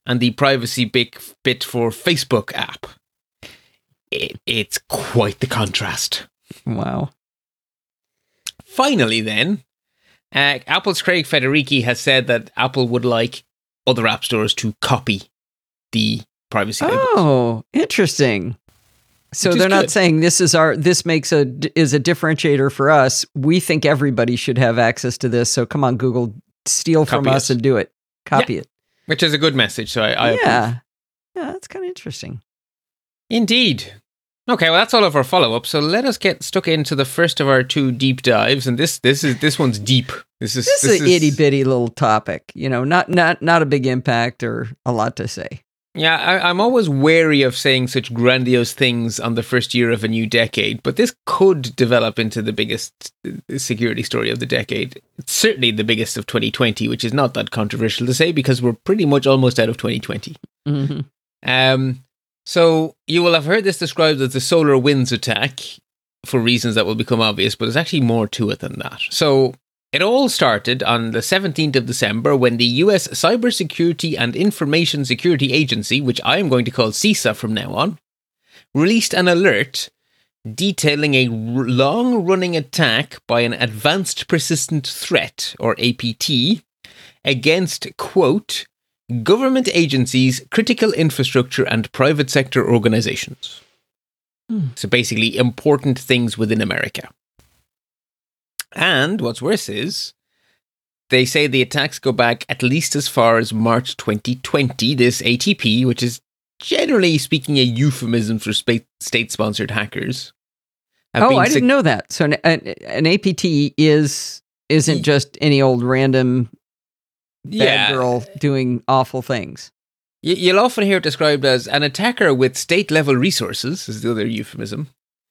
and the privacy bit bit for Facebook app. It, it's quite the contrast. Wow. Finally, then, uh, Apple's Craig Federighi has said that Apple would like other app stores to copy the privacy labels. Oh, interesting. So they're not good. saying this is our this makes a is a differentiator for us. We think everybody should have access to this. So come on, Google, steal from us us. and do it. Copy it. which is a good message. So I, I approve. yeah, yeah, that's kind of interesting. Indeed. Okay, well that's all of our follow up. So let us get stuck into the first of our two deep dives, and this this is this one's deep. This is This, is an itty bitty little topic. You know, not not not a big impact or a lot to say. Yeah, I, I'm always wary of saying such grandiose things on the first year of a new decade, but this could develop into the biggest uh, security story of the decade. It's certainly the biggest of 2020, which is not that controversial to say because we're pretty much almost out of 2020. hmm Um, so you will have heard this described as the SolarWinds attack for reasons that will become obvious, but there's actually more to it than that. So it all started on the 17th of December when the US Cybersecurity and Information Security Agency, which I am going to call CISA from now on, released an alert detailing a long running attack by an Advanced Persistent Threat, or APT, against, quote, government agencies, critical infrastructure, and private sector organizations. Hmm. So basically, important things within America. And what's worse is, they say the attacks go back at least as far as March 2020. This ATP, which is generally speaking a euphemism for state sponsored hackers. Oh, I didn't know that. So an, an, an APT is isn't just any old random bad Yeah. girl doing awful things. You'll often hear it described as an attacker with state level resources, is the other euphemism.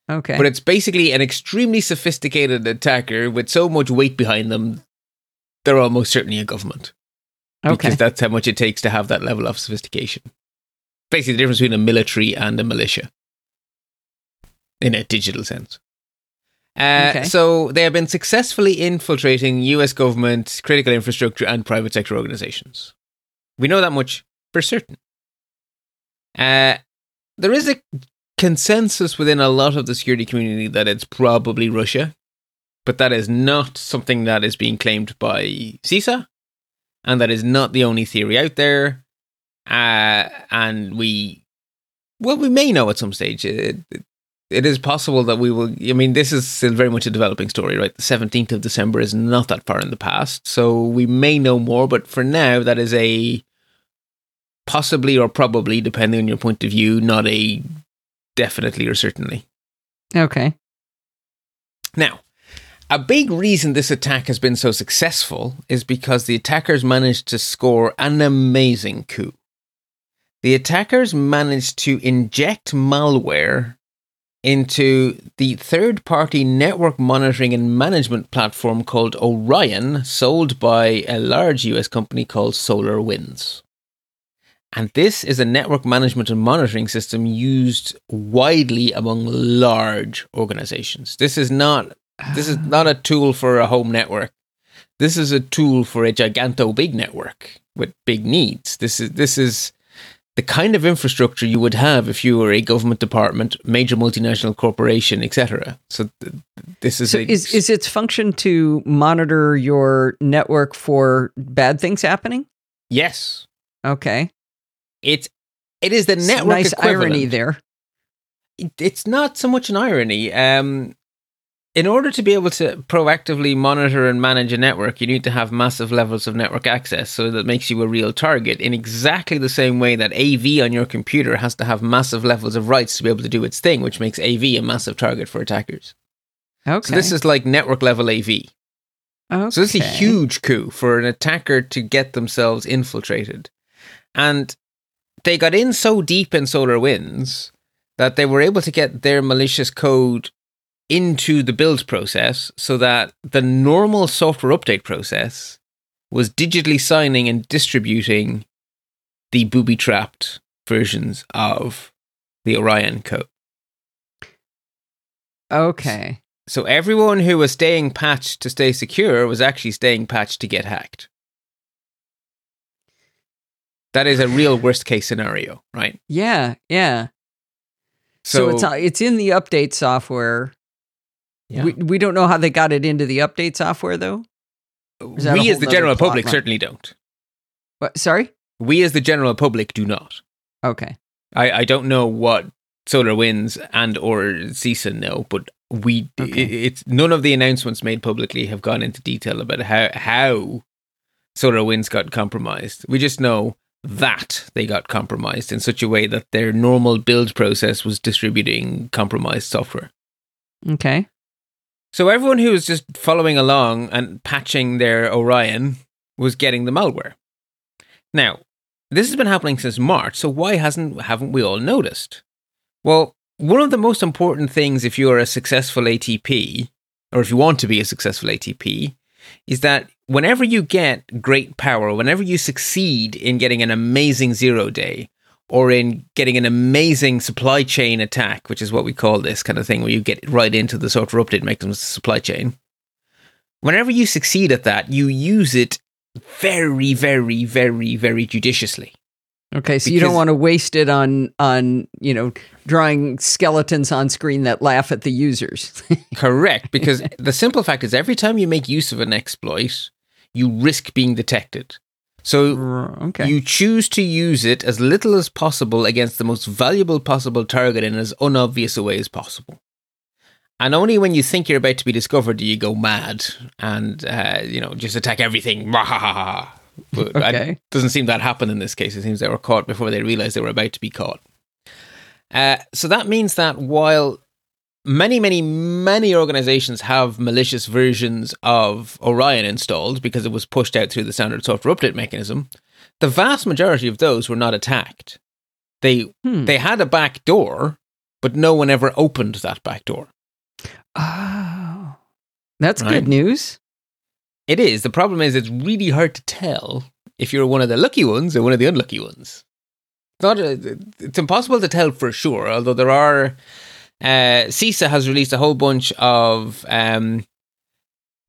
Okay. But it's basically an extremely sophisticated attacker with so much weight behind them, they're almost certainly a government. okay. Because that's how much it takes to have that level of sophistication. Basically, the difference between a military and a militia in a digital sense. Uh, Okay. So they have been successfully infiltrating US government, critical infrastructure, and private sector organizations. We know that much for certain. Uh, there is a consensus within a lot of the security community that it's probably Russia, but that is not something that is being claimed by CISA, and that is not the only theory out there. Uh, and we, well, we may know at some stage. It, it is possible that we will. I mean, this is still very much a developing story, right? The 17th of December is not that far in the past, so we may know more, but for now, that is a possibly or probably, depending on your point of view, not a definitely or certainly. okay. Now, a big reason this attack has been so successful is because the attackers managed to score an amazing coup. The attackers managed to inject malware into the third party network monitoring and management platform called Orion, sold by a large US company called SolarWinds. And this is a network management and monitoring system used widely among large organizations. This is not this is not a ah. tool for a home network. This is a tool for a giganto big network with big needs. This is this is the kind of infrastructure you would have if you were a government department, major multinational corporation, etc. So th- this is So a is is its function to monitor your network for bad things happening? yes. Okay. It's it is the Some network nice equivalent. irony there. it- it's not so much an irony. Um, in order to be able to proactively monitor and manage a network, you need to have massive levels of network access so that makes you a real target in exactly the same way that AV on your computer has to have massive levels of rights to be able to do its thing, which makes AV a massive target for attackers. Okay. So this is like network level AV. okay. So this is a huge coup for an attacker to get themselves infiltrated. And they got in so deep in SolarWinds that they were able to get their malicious code into the build process so that the normal software update process was digitally signing and distributing the booby trapped versions of the Orion code. Okay. So everyone who was staying patched to stay secure was actually staying patched to get hacked. That is a real worst case scenario, right? Yeah. Yeah. So, it's uh, it's in the update software. Yeah. We we don't know how they got it into the update software though. is that a we as the general public certainly don't. What? Sorry. We as the general public do not. Okay. I, I don't know what SolarWinds and or CISA know, but we Okay. it, it's none of the announcements made publicly have gone into detail about how how SolarWinds got compromised. We just know that they got compromised in such a way that their normal build process was distributing compromised software. Okay. So everyone who was just following along and patching their Orion was getting the malware. Now, this has been happening since March, so why hasn't haven't we all noticed? Well, one of the most important things if you're a successful ATP, or if you want to be a successful ATP, is that whenever you get great power, whenever you succeed in getting an amazing zero day, or in getting an amazing supply chain attack, which is what we call this kind of thing, where you get right into the software update the supply chain. Whenever you succeed at that, you use it very, very, very, very judiciously. Okay, so you don't want to waste it on on you know drawing skeletons on screen that laugh at the users. Correct, because the simple fact is every time you make use of an exploit, you risk being detected. So okay. you choose to use it as little as possible against the most valuable possible target in as unobvious a way as possible. And only when you think you're about to be discovered do you go mad and uh, you know just attack everything. But I- Okay. doesn't seem that happened in this case. It seems they were caught before they realized they were about to be caught. Uh, so that means that while many, many, many organizations have malicious versions of Orion installed because it was pushed out through the standard software update mechanism, the vast majority of those were not attacked. They Hmm. they had a back door, but no one ever opened that back door. Oh, that's Right. good news. It is. The problem is it's really hard to tell if you're one of the lucky ones or one of the unlucky ones. It's not a, it's impossible to tell for sure, although there are uh CISA has released a whole bunch of um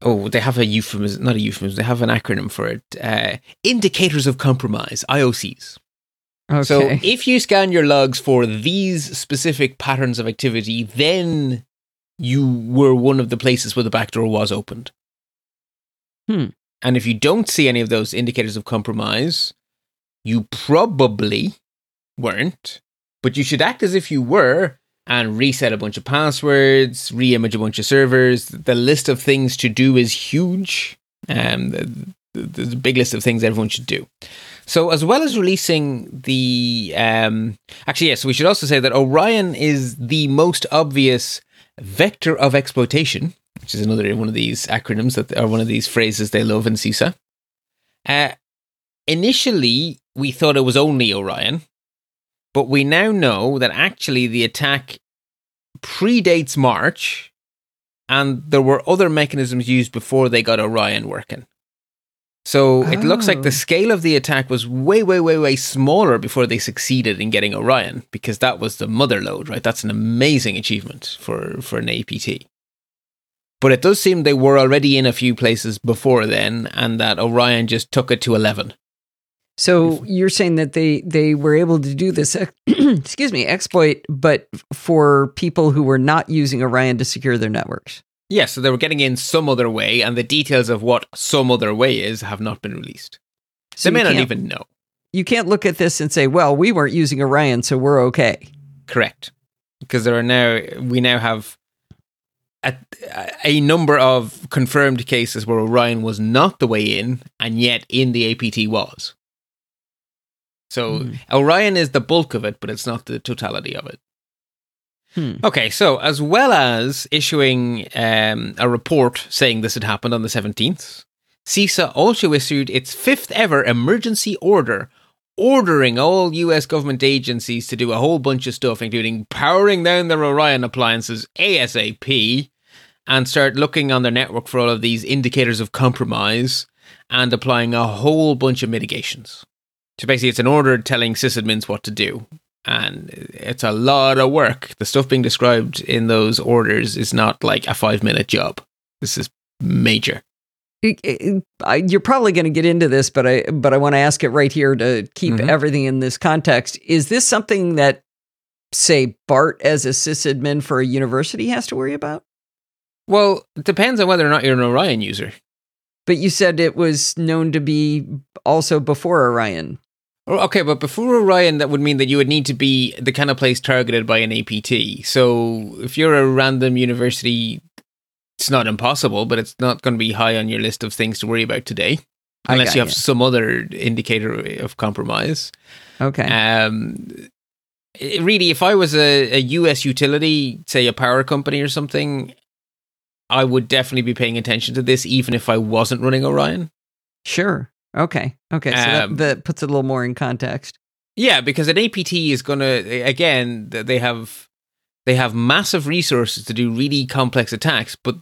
oh they have a euphemism not a euphemism, they have an acronym for it. Uh indicators of compromise, IOCs. Okay. So if you scan your logs for these specific patterns of activity, then you were one of the places where the back door was opened. Hmm. And if you don't see any of those indicators of compromise, you probably weren't, but you should act as if you were and reset a bunch of passwords, re-image a bunch of servers. The list of things to do is huge. Um, th- th- there's a big list of things everyone should do. So, as well as releasing the, um, actually, yes, we should also say that Orion is the most obvious vector of exploitation, which is another one of these acronyms that are one of these phrases they love in CISA. Uh, initially, we thought it was only Orion, but we now know that actually the attack predates March, and there were other mechanisms used before they got Orion working. So it looks like Oh. the scale of the attack was way, way, way, way smaller before they succeeded in getting Orion, because that was the mother lode, right? That's an amazing achievement for, for an APT. But it does seem they were already in a few places before then, and that Orion just took it to 11. So you're saying that they they were able to do this, excuse me, exploit, but for people who were not using Orion to secure their networks. Yes, so they were getting in some other way, and the details of what some other way is have not been released. So they may not even know. You can't look at this and say, "Well, we weren't using Orion, so we're okay." Correct. Because there are now, we now have a, a number of confirmed cases where Orion was not the way in, and yet in the APT was. So Hmm. Orion is the bulk of it, but it's not the totality of it. Hmm. Okay, so as well as issuing um, a report saying this had happened on the 17th, CISA also issued its fifth ever emergency order ordering all US government agencies to do a whole bunch of stuff, including powering down their Orion appliances ASAP and start looking on their network for all of these indicators of compromise and applying a whole bunch of mitigations. So basically, it's an order telling sysadmins what to do. And it's a lot of work. The stuff being described in those orders is not like a five minute job. This is major. It- it- I- You're probably going to get into this, but I but I want to ask it right here to keep Mhm. everything in this context. Is this something that, say, Bart as a sysadmin for a university has to worry about? Well, it depends on whether or not you're an Orion user. But you said it was known to be also before Orion. Oh, Okay, but before Orion, that would mean that you would need to be the kind of place targeted by an APT. So if you're a random university, it's not impossible, but it's not going to be high on your list of things to worry about today, unless you have ya. some other indicator of compromise. Okay. Um, really, if I was a, a US utility, say a power company or something, I would definitely be paying attention to this, even if I wasn't running Orion. sure. Okay. Okay. So that, Um, that puts it a little more in context. Yeah, because an APT is going to again they have they have massive resources to do really complex attacks, but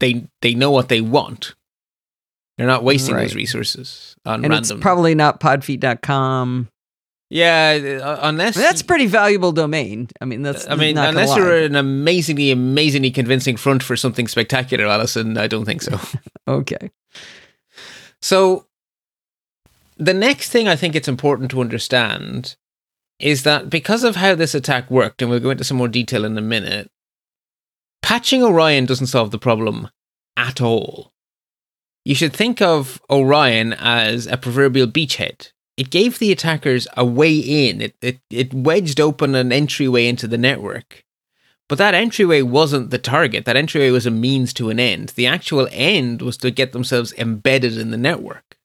they they know what they want. They're not wasting Right. those resources on And random. it's probably not podfeet.com. yeah, uh, unless That's pretty valuable domain. I mean, that's I mean, unless you're an amazingly, amazingly convincing front for something spectacular, Allison. I don't think so. okay. So, the next thing I think it's important to understand is that because of how this attack worked, and we'll go into some more detail in a minute, patching Orion doesn't solve the problem at all. You should think of Orion as a proverbial beachhead. It gave the attackers a way in, it, it, it wedged open an entryway into the network. But that entryway wasn't the target. That entryway was a means to an end. The actual end was to get themselves embedded in the network.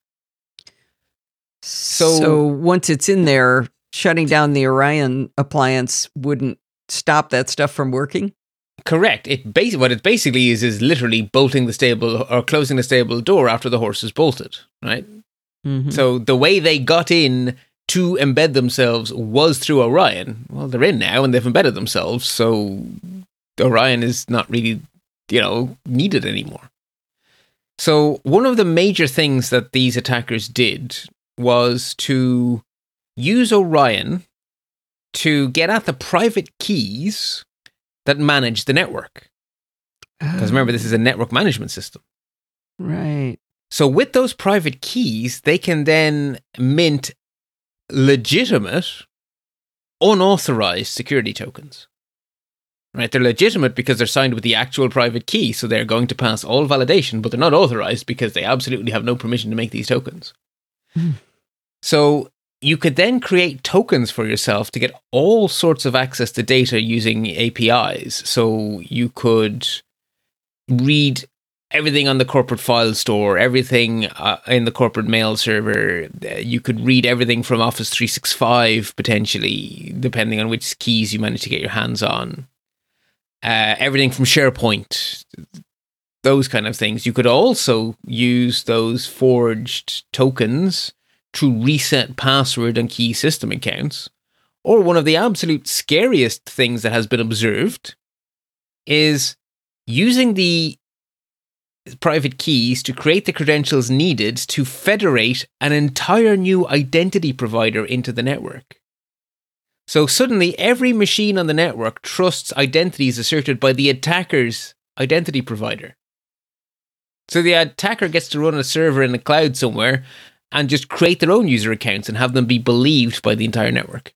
So, So- once it's in there, shutting down the Orion appliance wouldn't stop that stuff from working. Correct. It basi- what it basically is is literally bolting the stable or closing the stable door after the horse is bolted, right? Mhm. So the way they got in to embed themselves was through Orion. Well, they're in now and they've embedded themselves, so Orion is not really, you know, needed anymore. So one of the major things that these attackers did was to use Orion to get at the private keys that manage the network. Because remember, this is a network management system. right. So with those private keys, they can then mint legitimate, unauthorized security tokens. Right? They're legitimate because they're signed with the actual private key, so they're going to pass all validation, but they're not authorized because they absolutely have no permission to make these tokens. Hmm. So you could then create tokens for yourself to get all sorts of access to data using APIs. So you could read everything on the corporate file store, everything uh, in the corporate mail server. Uh, You could read everything from Office 365 potentially, depending on which keys you manage to get your hands on. Uh, everything from SharePoint, those kind of things. You could also use those forged tokens to reset password and key system accounts. Or one of the absolute scariest things that has been observed is using the private keys to create the credentials needed to federate an entire new identity provider into the network. So suddenly, every machine on the network trusts identities asserted by the attacker's identity provider. So the attacker gets to run a server in the cloud somewhere and just create their own user accounts and have them be believed by the entire network.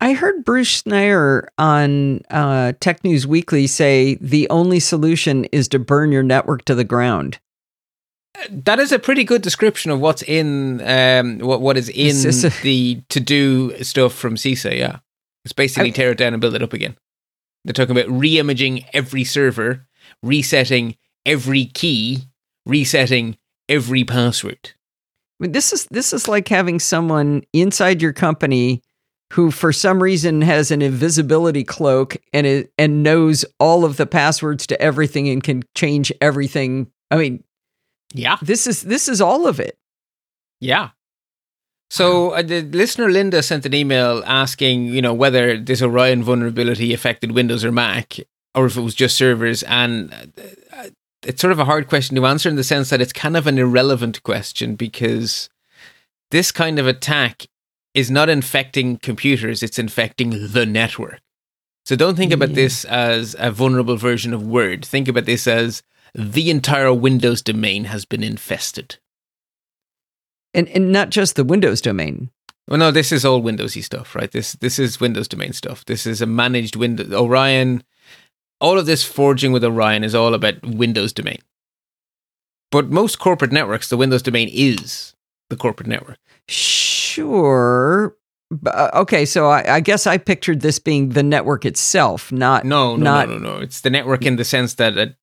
I heard Bruce Schneier on uh, Tech News Weekly say the only solution is to burn your network to the ground. That is a pretty good description of what's in um, what what is in a- the to do stuff from CISA. Yeah, it's basically I- tear it down and build it up again. They're talking about re-imaging every server, resetting every key, resetting every password. I mean, this is this is like having someone inside your company who, for some reason, has an invisibility cloak and it, and knows all of the passwords to everything and can change everything. I mean, Yeah, this is this is all of it. yeah. So uh, the listener Linda sent an email asking, you know, whether this Orion vulnerability affected Windows or Mac, or if it was just servers, and uh, it's sort of a hard question to answer in the sense that it's kind of an irrelevant question because this kind of attack is not infecting computers, it's infecting the network. So don't think about this as a vulnerable version of Word. Think about this as the entire Windows domain has been infested. And and not just the Windows domain. Well, no, this is all Windowsy stuff, right? This this is Windows domain stuff. This is a managed Windows Orion. All of this forging with Orion is all about Windows domain. But most corporate networks, the Windows domain is the corporate network. Sure. Uh, okay, so I, I guess I pictured this being the network itself, not No, no, not no, no, no. It's the network in the sense that a,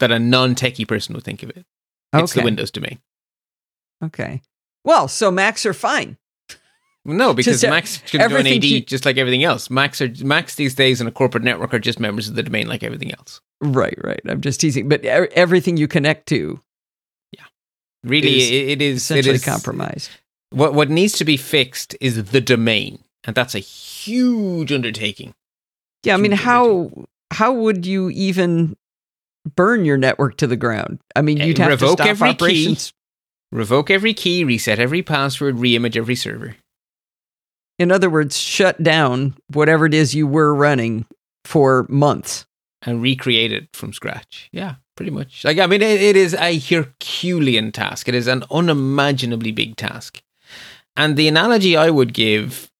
that a non-techie person would think of it. It's okay. the Windows domain. Okay. Well, so Macs are fine. No, because Just, uh, Macs can join everything AD you- just like everything else. Macs are Macs these days in a corporate network are just members of the domain like everything else. Right, right. I'm just teasing, but everything you connect to yeah, Really, Is it, it is it essentially is compromised. What what needs to be fixed is the domain, and that's a huge undertaking. Yeah, I mean, how how would you even burn your network to the ground? I mean, you'd have to revoke stop every key. operations. Revoke every key, reset every password, reimage every server. In other words, shut down whatever it is you were running for months. and recreate it from scratch. Yeah, pretty much. Like, I mean, it, it is a Herculean task. It is an unimaginably big task. And the analogy I would give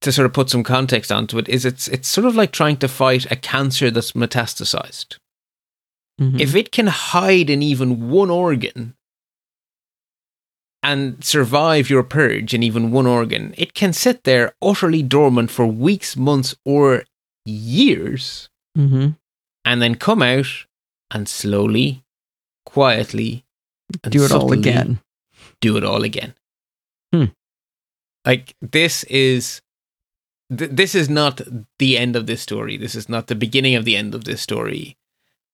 to sort of put some context onto it is it's it's sort of like trying to fight a cancer that's metastasized. Mhm. If it can hide in even one organ and survive your purge in even one organ, it can sit there utterly dormant for weeks, months, or years Mhm. and then come out and slowly, quietly, and do it all again. Do it all again. Hmm. Like this is, th- this is not the end of this story. This is not the beginning of the end of this story.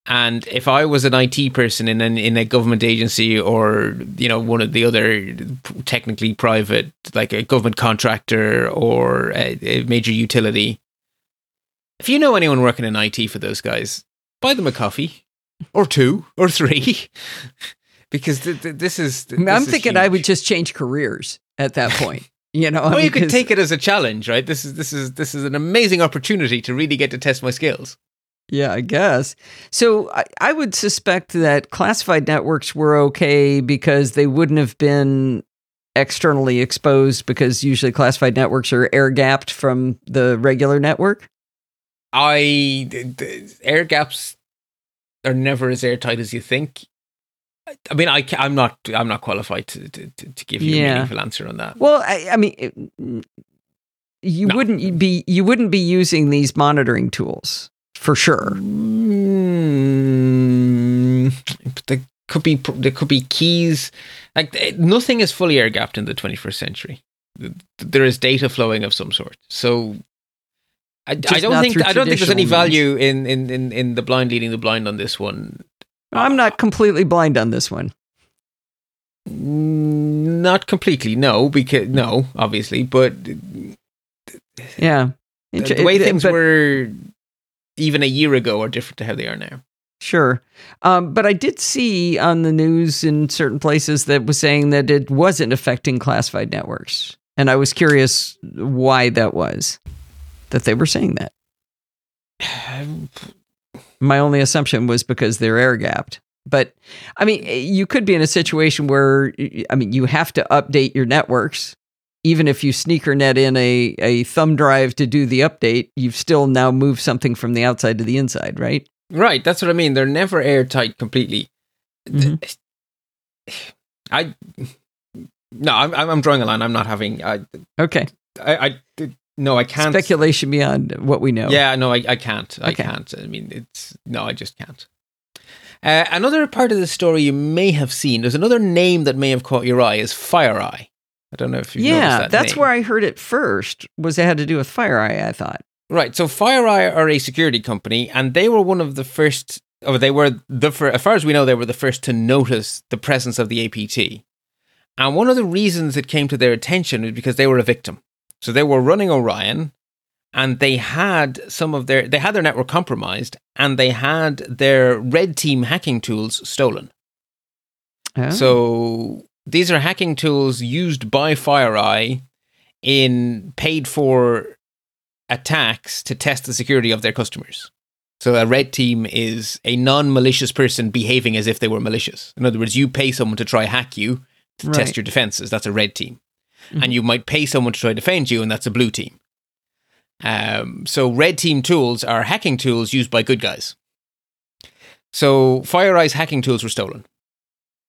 And if I was an IT person in an, in a government agency or you know one of the other technically private, like a government contractor or a, a major utility, if you know anyone working in IT for those guys, buy them a coffee or two or three, because th- th- this is. I mean, this I'm is thinking I would just change careers at that point. You know, Well, you could take it as a challenge, right? This is this is this is an amazing opportunity to really get to test my skills. Yeah, I guess. So I, I would suspect that classified networks were okay because they wouldn't have been externally exposed because usually classified networks are air gapped from the regular network. I air gaps are never as airtight as you think. I- mean, I I'm not I'm not qualified to to, to, give you a meaningful answer on that. Well, I, I mean, it- you No. wouldn't be you wouldn't be using these monitoring tools for sure. Mm, but there could be there could be keys. Like nothing is fully air gapped in the 21st century. There is data flowing of some sort. So I, I don't think I don't think there's any value in, in, in, in the blind leading the blind on this one. I'm not completely blind on this one. Mm, Not completely, no, because no, obviously, but Yeah, the, the way it- things but- were even a year ago are different to how they are now. Sure. Um, but I did see on the news in certain places that was saying that it wasn't affecting classified networks. And I was curious why that was, that they were saying that. My only assumption was because they're air gapped. But I mean, you could be in a situation where, I mean, you have to update your networks. Even if you sneaker net in a, a thumb drive to do the update, you've still now moved something from the outside to the inside, right? Right, that's what I mean. They're never airtight completely. Mhm. I no, I'm I'm I'm drawing a line. I'm not having. I Okay. I, I no, I can't. Speculation beyond what we know. Yeah, no, I, I can't. I Okay. can't. I mean, it's no, I just can't. Uh, another part of the story you may have seen. There's another name that may have caught your eye is FireEye. I don't know if you've yeah, that that's name. where I heard it first. Was it had to do with FireEye? I thought. Right. So FireEye are a security company, and they were one of the first, or they were the first, as far as we know, they were the first to notice the presence of the APT. And one of the reasons it came to their attention is because they were a victim. So they were running Orion, and they had some of their, they had their network compromised, and they had their red team hacking tools stolen. Oh. So these are hacking tools used by FireEye in paid for attacks to test the security of their customers. So a red team is a non-malicious person behaving as if they were malicious. In other words, you pay someone to try hack you to Right. test your defenses. That's a red team. Mhm. And you might pay someone to try to defend you, and that's a blue team. Um, so red team tools are hacking tools used by good guys. So FireEye's hacking tools were stolen.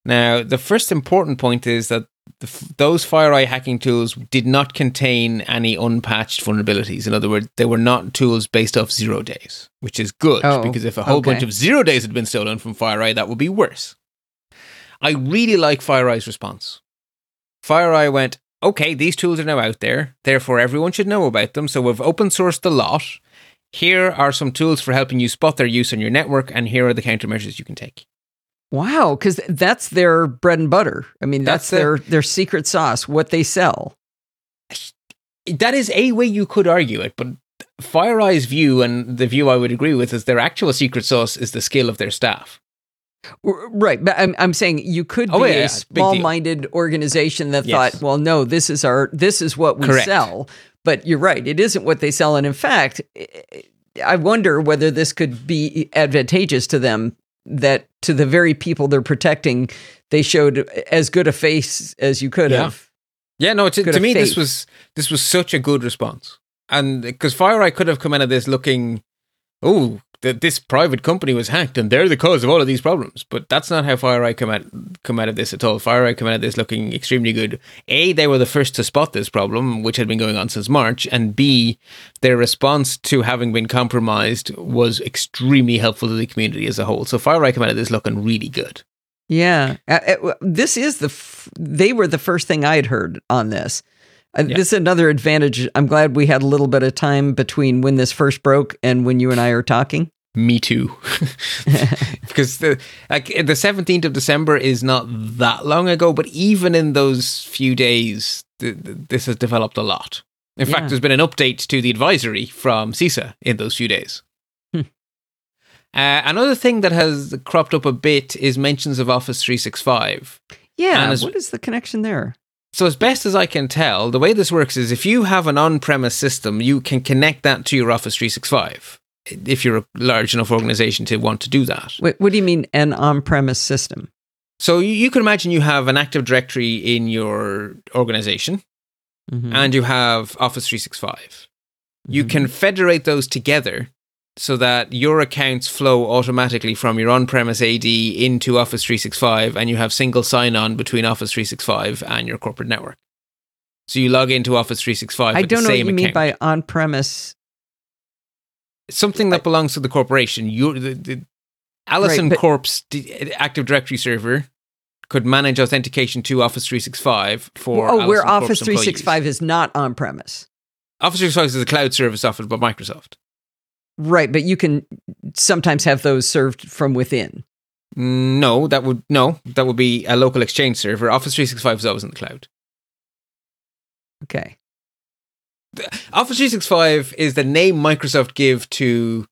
Now, the first important point is that the, those FireEye hacking tools did not contain any unpatched vulnerabilities. In other words, they were not tools based off zero days, which is good Oh, because if a whole bunch of zero days had been stolen from FireEye, that would be worse. I really like FireEye's response. FireEye went, okay, these tools are now out there, therefore everyone should know about them. So we've open sourced the lot. Here are some tools for helping you spot their use on your network, and here are the countermeasures you can take. Wow, because that's their bread and butter. I mean, that's, That's the- their their secret sauce, what they sell. That is a way you could argue it, but FireEye's view, and the view I would agree with, is their actual secret sauce is the skill of their staff. Right, but I'm I'm saying you could Oh, be yeah, yeah, a it's a big deal. small-minded organization that Yes. thought, well, no, this is our this is what we Correct. sell. But you're right, it isn't what they sell, and in fact, I- I wonder whether this could be advantageous to them. That to the very people they're protecting, they showed as good a face as you could Yeah. have. Yeah, no, to, to me, this was this was such a good response, and because FireEye could have come out of this looking, oh, that this private company was hacked, and they're the cause of all of these problems. But that's not how FireEye come out come out of this at all. FireEye come out of this looking extremely good. A, they were the first to spot this problem, which had been going on since March, and B, their response to having been compromised was extremely helpful to the community as a whole. So FireEye come out of this looking really good. Yeah, Uh, this is the f- they were the first thing I'd heard on this. Uh, Yeah. This is another advantage. I'm glad we had a little bit of time between when this first broke and when you and I are talking. Me too. because the like the 17th of December is not that long ago, but even in those few days, th- th- this has developed a lot. In Yeah. fact, there's been an update to the advisory from CISA in those few days. Hmm. Uh, another thing that has cropped up a bit is mentions of Office 365. Yeah, what is the connection there? So, as best as I can tell, the way this works is if you have an on premise system, you can connect that to your Office 365 if you're a large enough organization to want to do that. Wait, what do you mean an on-premise system? So you, you can imagine you have an Active Directory in your organization Mhm. and you have Office 365. You Mhm. can federate those together so that your accounts flow automatically from your on-premise AD into Office 365 and you have single sign-on between Office 365 and your corporate network. So you log into Office 365 I don't know what you mean by on-premise. Something that belongs to the corporation. You the, the Allison Right, but- Corp's d- Active Directory server could manage authentication to Office 365 for oh, where Corp's Office employees. 365 is not on-premise. Office 365 is a cloud service offered by Microsoft. Right, but you can sometimes have those served from within. No, that would no, that would be a local exchange server. Office 365 is always in the cloud. Okay. Office 365 is the name Microsoft give to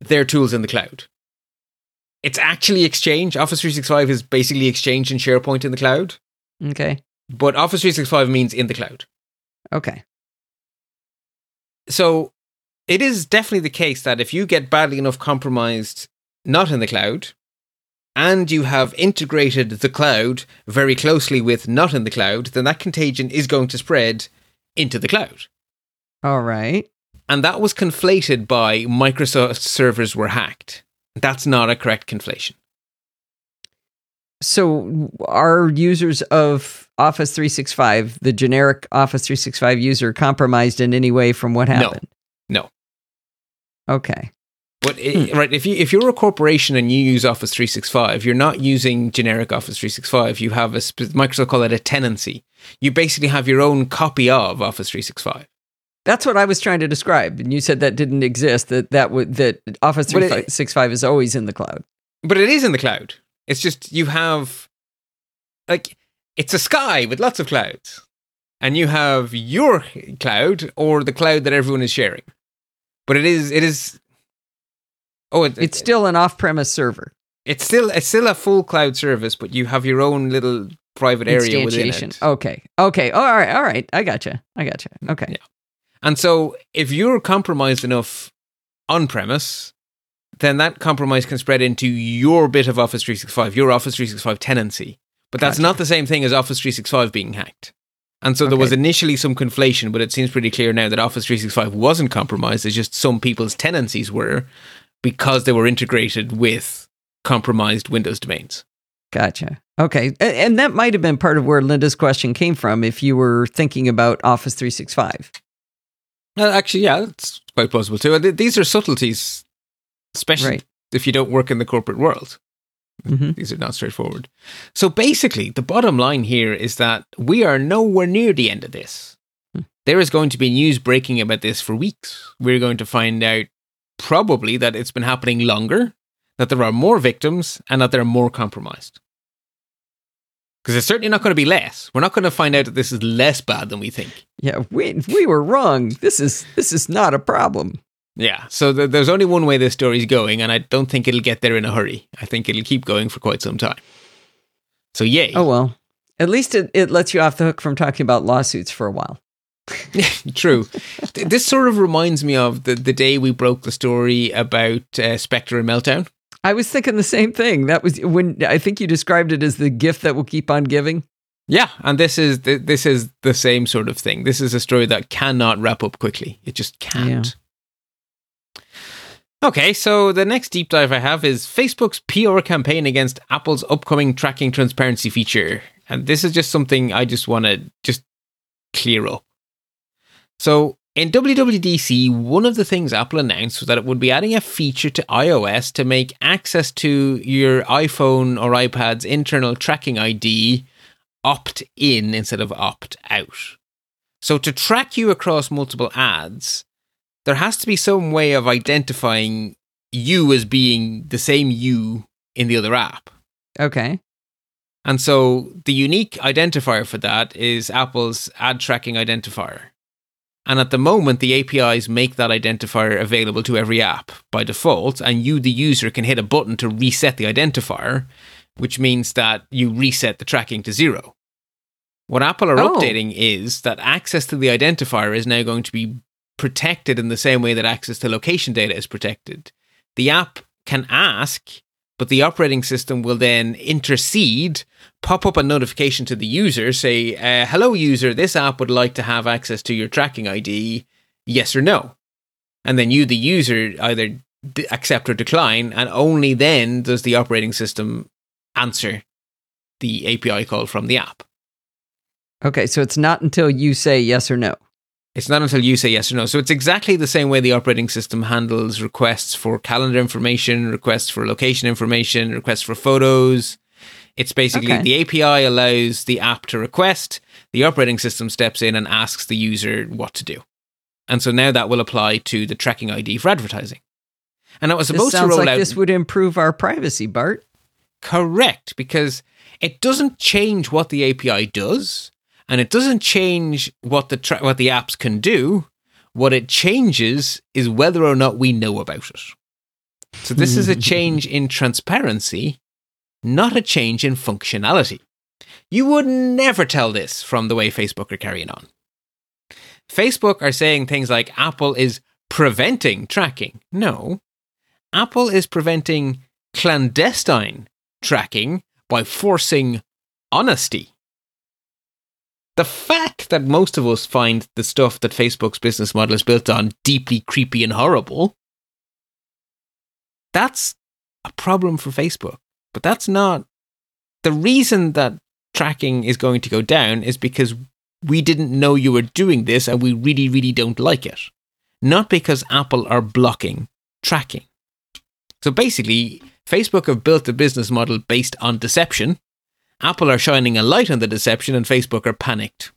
their tools in the cloud. It's actually Exchange. Office 365 is basically Exchange and SharePoint in the cloud, Okay. but Office 365 means in the cloud. Okay. So it is definitely the case that if you get badly enough compromised not in the cloud, and you have integrated the cloud very closely with not in the cloud, then that contagion is going to spread into the cloud. All right. And that was conflated by Microsoft servers were hacked. That's not a correct conflation. So are users of Office 365, the generic Office 365 user, compromised in any way from what happened? No. Okay. But i hmm. right, if you if you're a corporation and you use Office 365, you're not using generic Office 365. You have a Microsoft call it a tenancy. You basically have your own copy of Office 365. That's what I was trying to describe, and you said that didn't exist. That that would that Office 365 is always in the cloud. But it is in the cloud. It's just you have like it's a sky with lots of clouds. And you have your cloud or the cloud that everyone is sharing. But it is it is Oh, it, It's still an off-premise server it's still it's still a full cloud service, but you have your own little private area within it. Okay. Okay. Oh, all right. All right. I gotcha. I gotcha. Okay. Yeah. And so if you're compromised enough on premise, then that compromise can spread into your bit of Office 365, your Office 365 tenancy. But that's Gotcha. not the same thing as Office 365 being hacked. And so there was initially some conflation, but it seems pretty clear now that Office 365 wasn't compromised. It's just some people's tenancies were because they were integrated with compromised Windows domains. Gotcha. Okay. And that might have been part of where Linda's question came from if you were thinking about Office 365. Uh, actually, yeah, it's quite possible too. These are subtleties, especially Right. if you don't work in the corporate world. Mhm. These are not straightforward. So basically, the bottom line here is that we are nowhere near the end of this. Hmm. There is going to be news breaking about this for weeks. We're going to find out probably that it's been happening longer, that there are more victims, and that they're more compromised. Because it's certainly not going to be less. We're not going to find out that this is less bad than we think. Yeah, we we were wrong. This is this is not a problem. Yeah, so th- there's only one way this story's going, and I don't think it'll get there in a hurry. I think it'll keep going for quite some time. So, yay. Oh well. At least it, it lets you off the hook from talking about lawsuits for a while. True. This sort of reminds me of the, the day we broke the story about uh, Spectre and Meltdown. I was thinking the same thing. That was when I think you described it as the gift that will keep on giving. Yeah, and this is th- this is the same sort of thing. This is a story that cannot wrap up quickly. It just can't. Okay, so the next deep dive I have is Facebook's PR campaign against Apple's upcoming tracking transparency feature. And this is just something I just want to just clear up. So, in WWDC, one of the things Apple announced was that it would be adding a feature to iOS to make access to your iPhone or iPad's internal tracking ID opt in instead of opt out. So, to track you across multiple ads, there has to be some way of identifying you as being the same you in the other app. Okay. And so the unique identifier for that is Apple's ad tracking identifier. And at the moment, the APIs make that identifier available to every app by default, and you, the user, can hit a button to reset the identifier, which means that you reset the tracking to zero. What Apple are Oh. updating is that access to the identifier is now going to be protected in the same way that access to location data is protected. The app can ask, but the operating system will then intercede, pop up a notification to the user, say, uh, Hello, user, this app would like to have access to your tracking ID, yes or no. And then you, the user, either d- accept or decline, and only then does the operating system answer the API call from the app. Okay. So it's not until you say yes or no. It's not until you say yes or no. So it's exactly the same way the operating system handles requests for calendar information, requests for location information, requests for photos. It's basically Okay. the API allows the app to request, the operating system steps in and asks the user what to do. And so now that will apply to the tracking ID for advertising. And it was supposed to roll like out this would improve our privacy, Bart. Correct, because it doesn't change what the API does, and it doesn't change what the tra- what the apps can do. What it changes is whether or not we know about it. So this is a hmm. change in transparency, not a change in functionality. You would never tell this from the way Facebook are carrying on. Facebook are saying things like Apple is preventing tracking. No. Apple is preventing clandestine tracking by forcing honesty. The fact that most of us find the stuff that Facebook's business model is built on deeply creepy and horrible, that's a problem for Facebook. But that's not the reason that tracking is going to go down is because we didn't know you were doing this and we really, really don't like it. Not because Apple are blocking tracking. So basically, Facebook have built a business model based on deception. Apple are shining a light on the deception, and Facebook are panicked.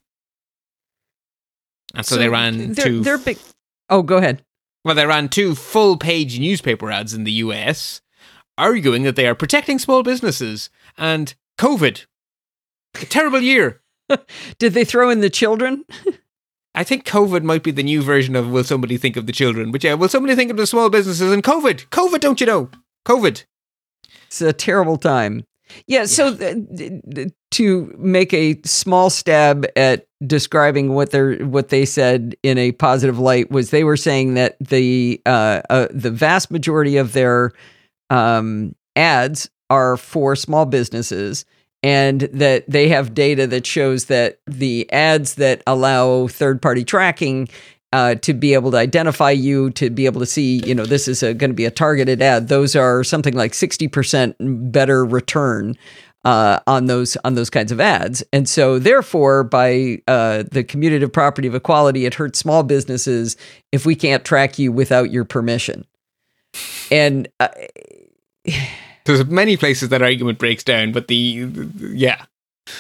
And so, they ran they're, two. They're big. Oh, go ahead. well, they ran two full-page newspaper ads in the US, arguing that they are protecting small businesses and COVID. A terrible year. Did they throw in the children? I think COVID might be the new version of Will Somebody Think of the Children? But yeah, will somebody think of the small businesses and COVID? COVID, don't you know? COVID. It's a terrible time. Yeah. So th- to make a small stab at describing what they what they said in a positive light was they were saying that the uh, uh, the vast majority of their um, ads are for small businesses and that they have data that shows that the ads that allow third party tracking uh, to be able to identify you, to be able to see, you know, this is going to be a targeted ad. Those are something like 60% better return uh, on those on those kinds of ads. And so, therefore, by uh, the commutative property of equality, it hurts small businesses if we can't track you without your permission. And uh, there's many places that argument breaks down, but the, the yeah.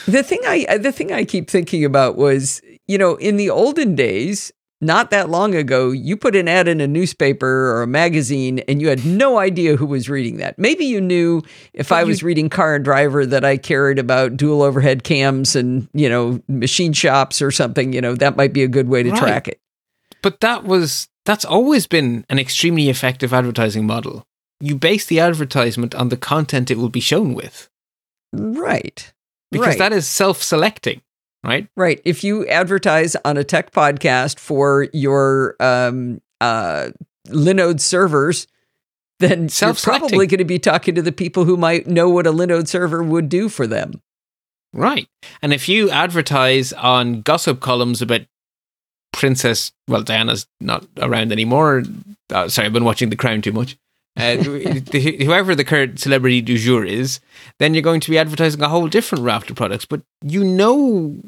The thing I the thing I keep thinking about was, you know, in the olden days, not that long ago, you put an ad in a newspaper or a magazine and you had no idea who was reading that. Maybe you knew if but I was reading Car and Driver that I cared about dual overhead cams and, you know, machine shops or something, you know, that might be a good way to right. track it. But that was that's always been an extremely effective advertising model. You base the advertisement on the content it will be shown with. Right. Because right. that is self-selecting right? Right. If you advertise on a tech podcast for your um, uh, Linode servers, then you're probably going to be talking to the people who might know what a Linode server would do for them. Right. And if you advertise on gossip columns about Princess, well, Diana's not around anymore. Uh, sorry, I've been watching The Crown too much. Uh, whoever the current celebrity du jour is, then you're going to be advertising a whole different raft of products. But you know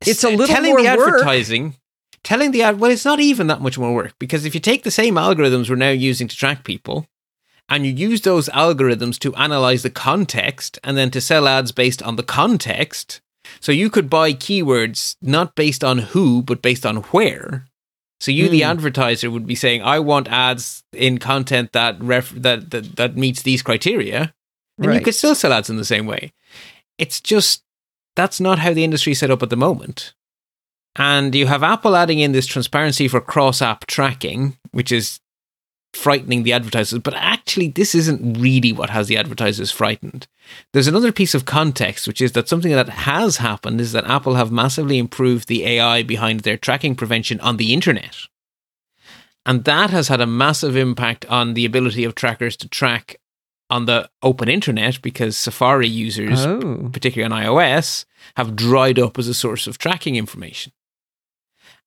it's a little telling more the work. advertising telling the ad well it's not even that much more work because if you take the same algorithms we're now using to track people and you use those algorithms to analyze the context and then to sell ads based on the context so you could buy keywords not based on who but based on where so you, mm. the hmm. advertiser, would be saying, "I want ads in content that ref- that, that that meets these criteria," and right. you could still sell ads in the same way. It's just that's not how the industry is set up at the moment. And you have Apple adding in this transparency for cross app tracking, which is frightening the advertisers. But actually, this isn't really what has the advertisers frightened. There's another piece of context, which is that something that has happened is that Apple have massively improved the AI behind their tracking prevention on the internet. And that has had a massive impact on the ability of trackers to track on the open internet because Safari users, oh. particularly on iOS, have dried up as a source of tracking information.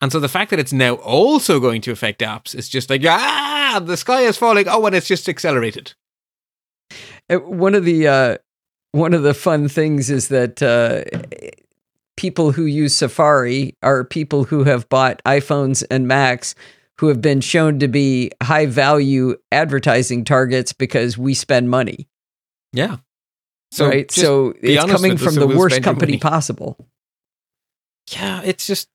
And so the fact that it's now also going to affect apps is just like, ah, the sky is falling. Oh, and it's just accelerated. Uh, one of the uh, one of the fun things is that uh, people who use Safari are people who have bought iPhones and Macs who have been shown to be high value advertising targets because we spend money. Yeah. So right. So it's coming from the worst company possible. Yeah, it's just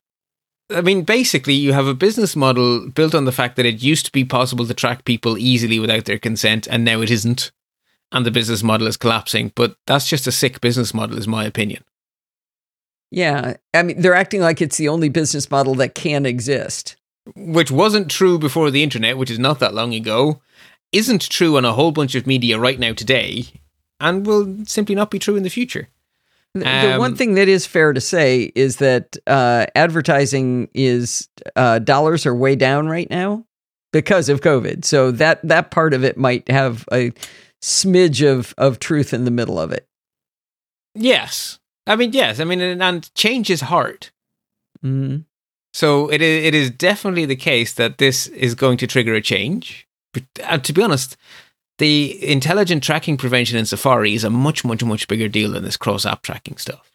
I mean, basically, you have a business model built on the fact that it used to be possible to track people easily without their consent, and now it isn't. And the business model is collapsing. But that's just a sick business model, is my opinion. Yeah. I mean, they're acting like it's the only business model that can exist which wasn't true before the internet, which is not that long ago, isn't true on a whole bunch of media right now today, and will simply not be true in the future. The, um, one thing that is fair to say is that uh, advertising is uh, dollars are way down right now because of COVID. So that that part of it might have a smidge of of truth in the middle of it. Yes, I mean yes, I mean and, and change is hard. Mm-hmm. So it is, it is definitely the case that this is going to trigger a change. But uh, to be honest, the intelligent tracking prevention in Safari is a much, much, much bigger deal than this cross app tracking stuff.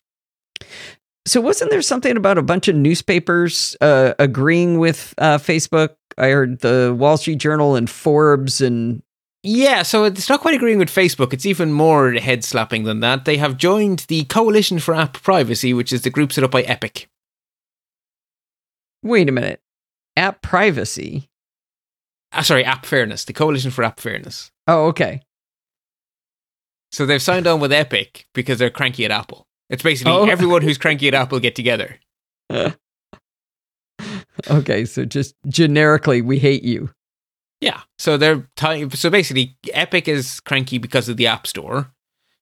So wasn't there something about a bunch of newspapers uh, agreeing with uh, Facebook? I heard the Wall Street Journal and Forbes and yeah, so it's not quite agreeing with Facebook. It's even more head slapping than that. They have joined the Coalition for App Privacy, which is the group set up by Epic. Wait a minute. App privacy. Uh, sorry, app fairness. The Coalition for App Fairness. Oh, okay. So they've signed on with Epic because they're cranky at Apple. It's basically oh. everyone who's cranky at Apple get together. okay, so just generically, we hate you. Yeah. So they're t- so basically, Epic is cranky because of the App Store.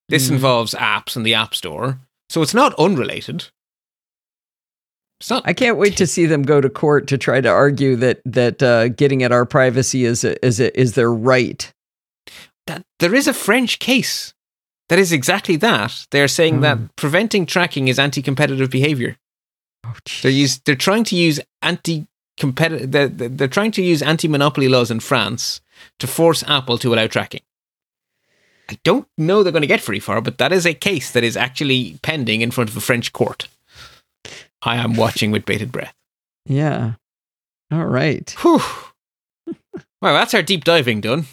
This mm. involves apps and the App Store, so it's not unrelated. I can't wait to see them go to court to try to argue that that uh, getting at our privacy is a, is a, is their right. That there is a French case that is exactly that. They're saying that hmm. preventing tracking is anti-competitive behavior. Oh, they're use, they're trying to use anti-competitive they're, they're trying to use anti-monopoly laws in France to force Apple to allow tracking. I don't know they're going to get very far, but that is a case that is actually pending in front of a French court. I am watching with bated breath. Yeah. All right. Whew. Well, that's our deep diving done.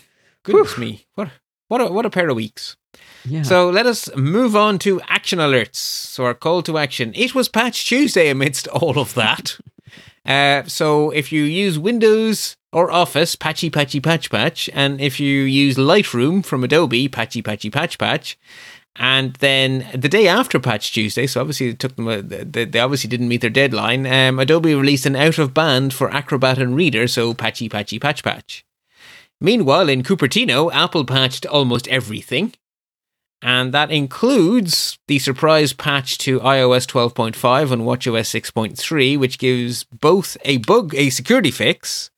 Goodness me. What what a, what a pair of weeks. Yeah. So let us move on to action alerts. So our call to action. It was Patch Tuesday amidst all of that. uh, so if you use Windows or Office, patchy patchy patch patch, and if you use Lightroom from Adobe, patchy patchy patch patch. And then the day after Patch Tuesday, so obviously it took them. A, they, obviously didn't meet their deadline. Um, Adobe released an out of band for Acrobat and Reader, so patchy patchy patch patch. Meanwhile, in Cupertino, Apple patched almost everything. And that includes the surprise patch to iOS 12.5 and WatchOS 6.3, which gives both a bug, a security fix,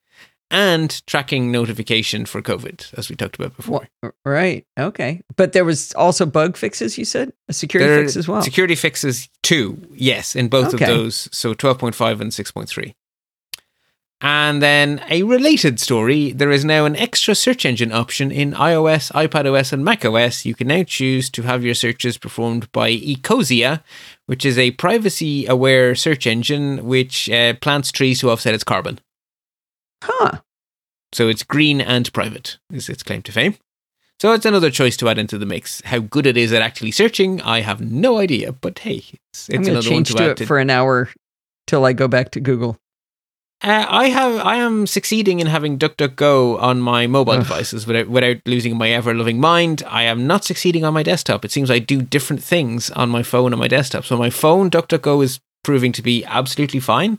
and tracking notification for COVID, as we talked about before. Well, right. Okay. But there was also bug fixes, you said? A security There fix as well. Security fixes too, yes, in both Okay. of those. So 12.5 and 6.3. And then a related story there is now an extra search engine option in iOS, iPadOS, and macOS. You can now choose to have your searches performed by Ecosia, which is a privacy aware search engine which uh, plants trees to offset its carbon. Huh. So it's green and private, is its claim to fame. So it's another choice to add into the mix. How good it is at actually searching, I have no idea. But hey, it's, it's going to another one change to, to add it to. for an hour till I go back to Google. Uh, I have, I am succeeding in having DuckDuckGo on my mobile Ugh. devices without without losing my ever loving mind. I am not succeeding on my desktop. It seems I do different things on my phone and my desktop. So my phone, DuckDuckGo is proving to be absolutely fine,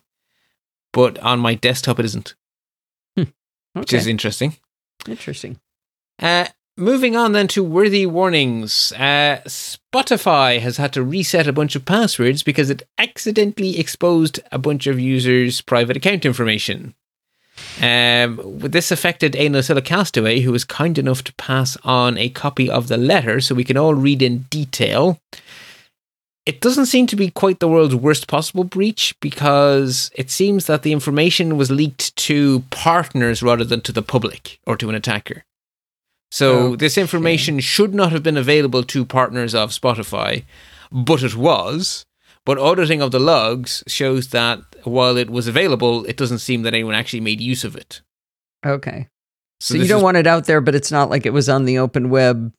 but on my desktop it isn't, which is interesting. Interesting. Uh, moving on then to worthy warnings. Uh, Spotify has had to reset a bunch of passwords because it accidentally exposed a bunch of users' private account information. Um, this affected a NosillaCastaway who was kind enough to pass on a copy of the letter so we can all read in detail. It doesn't seem to be quite the world's worst possible breach because it seems that the information was leaked to partners rather than to the public or to an attacker. So oh, this information should not have been available to partners of Spotify, but it was. But auditing of the logs shows that while it was available, it doesn't seem that anyone actually made use of it. Okay. So, this you don't is- want it out there, but it's not like it was on the open web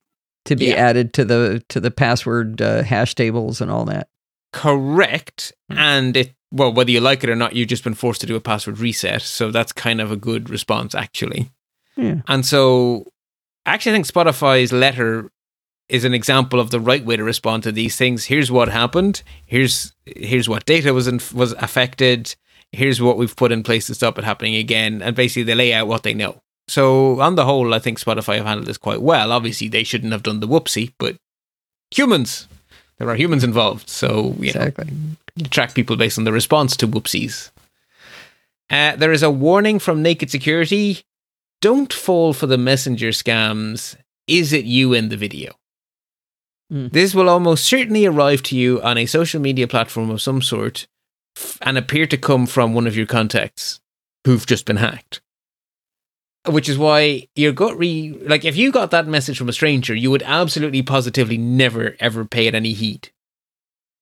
to be Yeah. added to the to the password uh, hash tables and all that. correct, Hmm. and it well whether you like it or not, you've just been forced to do a password reset. So that's kind of a good response, actually. Yeah. And so, actually, I think Spotify's letter is an example of the right way to respond to these things. Here's what happened. Here's here's what data was in, was affected. Here's what we've put in place to stop it happening again. And basically, they lay out what they know. So, on the whole, I think Spotify have handled this quite well. Obviously, they shouldn't have done the whoopsie, but humans, there are humans involved. So, you know, you track people based on the response to whoopsies. Uh, there is a warning from Naked Security. Don't fall for the messenger scams. Is it you in the video? Hmm. This will almost certainly arrive to you on a social media platform of some sort and appear to come from one of your contacts who've just been hacked. Which is why your gut re like if you got that message from a stranger, you would absolutely positively never ever pay it any heed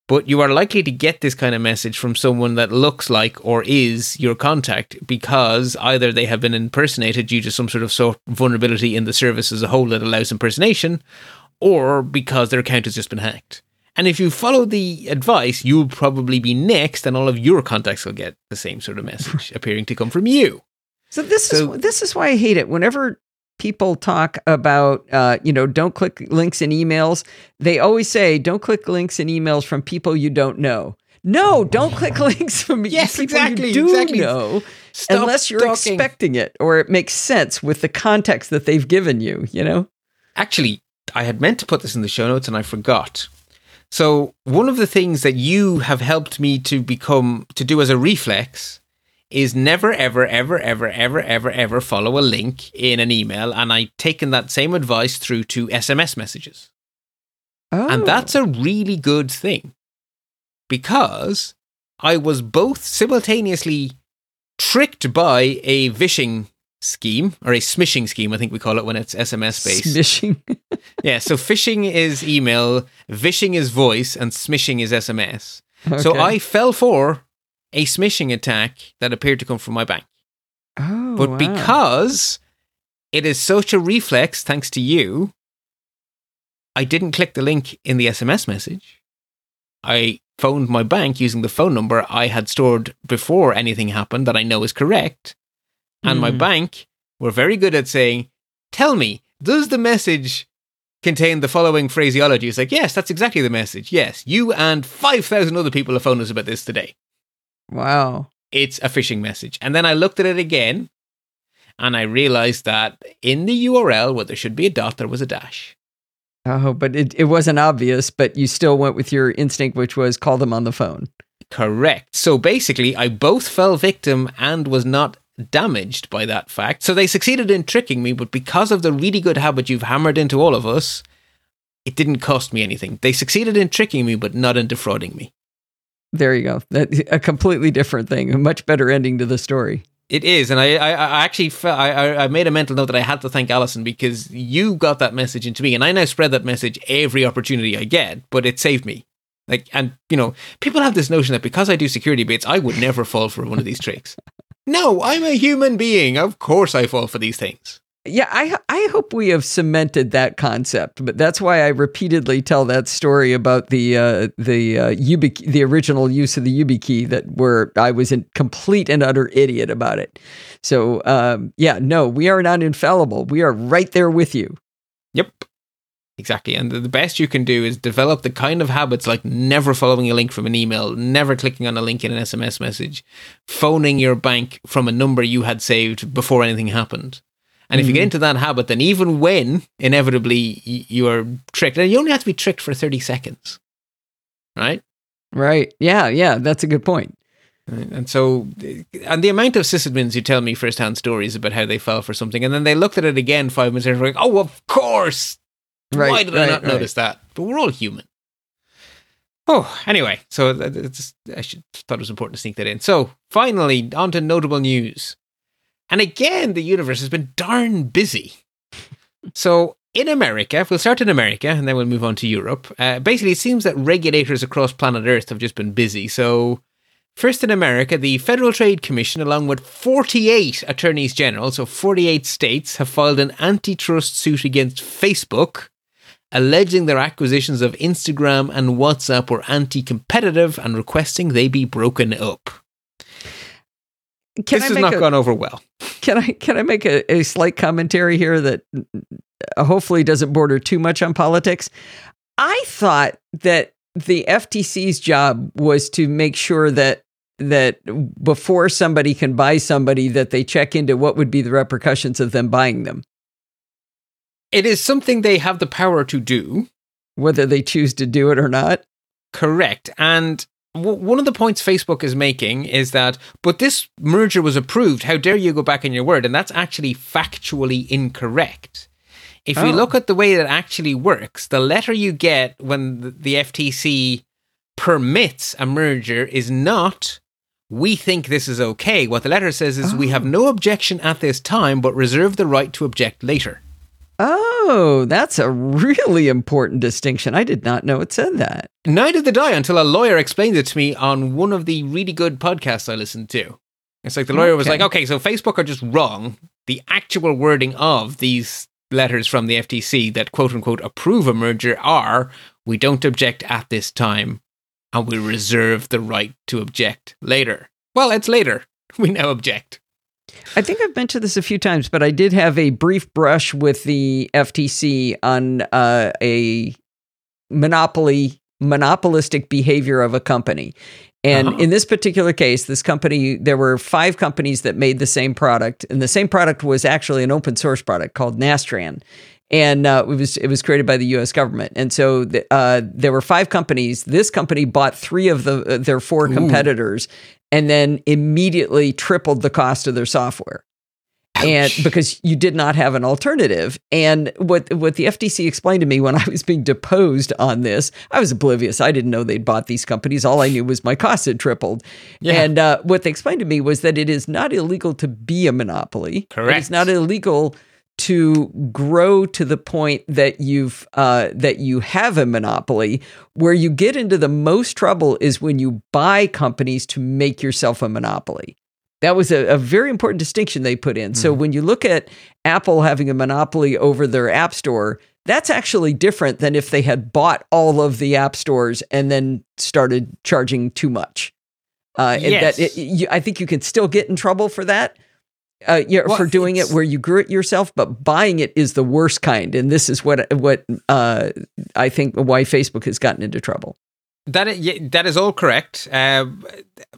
but you are likely to get this kind of message from someone that looks like or is your contact because either they have been impersonated due to some sort of so- vulnerability in the service as a whole that allows impersonation, or because their account has just been hacked. And if you follow the advice, you'll probably be next, and all of your contacts will get the same sort of message appearing to come from you. So this So- is this is why I hate it. Whenever people talk about uh, you know don't click links in emails, they always say don't click links in emails from people you don't know. No, don't click links from Yes, people exactly, you do exactly. know, Stop unless you're stalking. expecting it or it makes sense with the context that they've given you. You know. Actually, I had meant to put this in the show notes and I forgot. So, one of the things that you have helped me to become to do as a reflex is never ever ever ever ever ever ever follow a link in an email and I've taken that same advice through to SMS messages. Oh, And that's a really good thing. Because I was both simultaneously tricked by a vishing scheme or a smishing scheme, I think we call it when it's SMS based. smishing. Yeah, so phishing is email, vishing is voice, and smishing is SMS. So I fell for a smishing attack that appeared to come from my bank. oh, But wow. because it is such a reflex, thanks to you, I didn't click the link in the SMS message. I phoned my bank using the phone number I had stored before anything happened that I know is correct. And my Hmm. bank were very good at saying, Tell me, does the message contain the following phraseology? It's like, Yes, that's exactly the message. Yes, you and 5,000 other people have phoned us about this today wow. it's a phishing message. And then I looked at it again and I realized that in the URL where there should be a dot, there was a dash. Oh, but it, it wasn't obvious, but you still went with your instinct, which was call them on the phone. Correct. So basically, I both fell victim and was not damaged by that fact. So they succeeded in tricking me, but because of the really good habit you've hammered into all of us, it didn't cost me anything. They succeeded in tricking me, but not in defrauding me. There you go. That a completely different thing. A much better ending to the story. It is, and I, I, I actually, fe- I, I- I made a mental note that I had to thank Allison because you got that message into me, and I now spread that message every opportunity I get. But it saved me. Like, and you know, people have this notion that because I do security bits, I would never fall for one of these tricks. No, I'm a human being. Of course, I fall for these things. Yeah, I I hope we have cemented that concept, but that's why I repeatedly tell that story about the uh, the uh, the original use of the YubiKey that where I was a complete and utter idiot about it. So um, yeah, no, we are not infallible. We are right there with you. Yep. Exactly. And the best you can do is develop the kind of habits like never following a link from an email, never clicking on a link in an SMS message, phoning your bank from a number you had saved before anything happened. And if you get hmm. into that habit, then even when inevitably you are tricked, and you only have to be tricked for 30 seconds, right? Right? Yeah, yeah, that's a good point. And so, and the amount of sysadmins who tell me firsthand stories about how they fell for something, and then they looked at it again five minutes later, like, oh, of course. Right, Why did I not right. notice that? But we're all human. Oh, anyway, so it's, I should, thought it was important to sneak that in. So, finally, on to notable news. And again, the universe has been darn busy. So, in America, we'll start in America and then we'll move on to Europe. Uh, basically, it seems that regulators across planet Earth have just been busy. So, first in America, the Federal Trade Commission, along with 48 attorneys general, so 48 states, have filed an antitrust suit against Facebook, alleging their acquisitions of Instagram and WhatsApp were anti competitive and requesting they be broken up. Can this I has not a, gone over well. can I can I make a, a slight commentary here that uh, hopefully doesn't border too much on politics? I thought that the FTC's job was to make sure that that before somebody can buy somebody that they check into what would be the repercussions of them buying them, It is something they have the power to do. whether they choose to do it or not. Correct. And one of the points Facebook is making is that, but this merger was approved. How dare you go back on your word? And that's actually factually incorrect. If you Oh. look at the way that actually works, the letter you get when the- the FTC permits a merger is not, we think this is okay. What the letter says is, we have oh. no objection at this time, but reserve the right to object later. Oh, that's a really important distinction. I did not know it said that. Neither did I until a lawyer explained it to me on one of the really good podcasts I listened to. It's like the lawyer was like, okay, so Facebook are just wrong. The actual wording of these letters from the FTC that quote unquote approve a merger are we don't object at this time and we reserve the right to object later. Well, it's later. We now object. I think I've mentioned this a few times, but I did have a brief brush with the FTC on uh, a monopoly monopolistic behavior of a company. And Uh-huh. in this particular case, this company, there were five companies that made the same product, and the same product was actually an open source product called Nastran, and uh, it was it was created by the U.S. government. And so the, uh, there were five companies. This company bought three of the uh, their four competitors, and then immediately tripled the cost of their software. And because you did not have an alternative. And what what the FTC explained to me when I was being deposed on this I was oblivious. I didn't know they'd bought these companies. All I knew was my costs had tripled. Yeah. and uh, what they explained to me was that it is not illegal to be a monopoly. Correct. it's not illegal to grow to the point that you've uh, that you have a monopoly. Where you get into the most trouble is when you buy companies to make yourself a monopoly. That was a, a very important distinction they put in. Mm-hmm. So when you look at Apple having a monopoly over their app store, that's actually different than if they had bought all of the app stores and then started charging too much. Uh, yes. that it, you, I think you can still get in trouble for that. Uh, yeah, well, for doing it where you grew it yourself, but buying it is the worst kind, and this is what what uh, I think why Facebook has gotten into trouble. That is, yeah, that is all correct. Uh,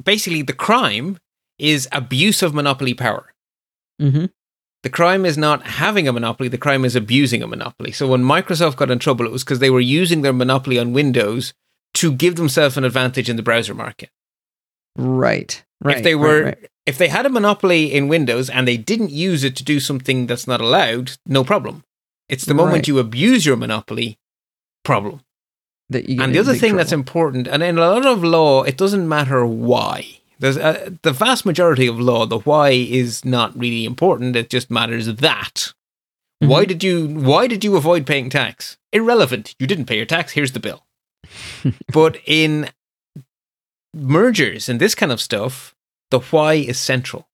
basically, the crime is abuse of monopoly power. Mm-hmm. The crime is not having a monopoly, the crime is abusing a monopoly. So when Microsoft got in trouble, it was because they were using their monopoly on Windows to give themselves an advantage in the browser market. Right. Right. If they were right, right. If they had a monopoly in Windows and they didn't use it to do something that's not allowed, no problem. It's the moment right. you abuse your monopoly, problem. and the other thing trouble. that's important, and in a lot of law, it doesn't matter why. There's a, the vast majority of law, the why is not really important. It just matters that. Mm-hmm. Why did you why did you avoid paying tax? Irrelevant. You didn't pay your tax. Here's the bill. but in mergers and this kind of stuff, the why is central.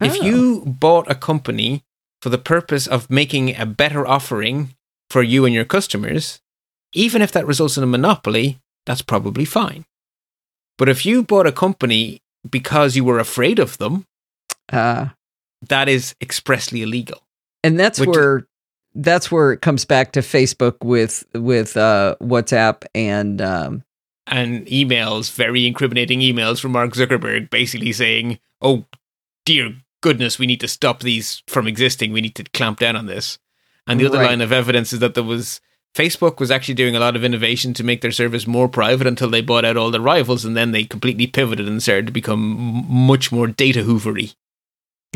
Oh. If you bought a company for the purpose of making a better offering for you and your customers, even if that results in a monopoly, that's probably fine. But if you bought a company because you were afraid of them, uh, that is expressly illegal. And that's where that's where it comes back to Facebook with with uh, WhatsApp and um, and emails, very incriminating emails from Mark Zuckerberg, basically saying, "Oh, dear goodness, we need to stop these from existing. We need to clamp down on this." And the other right. line of evidence is that there was Facebook was actually doing a lot of innovation to make their service more private until they bought out all the rivals, and then they completely pivoted and started to become much more data hoovery.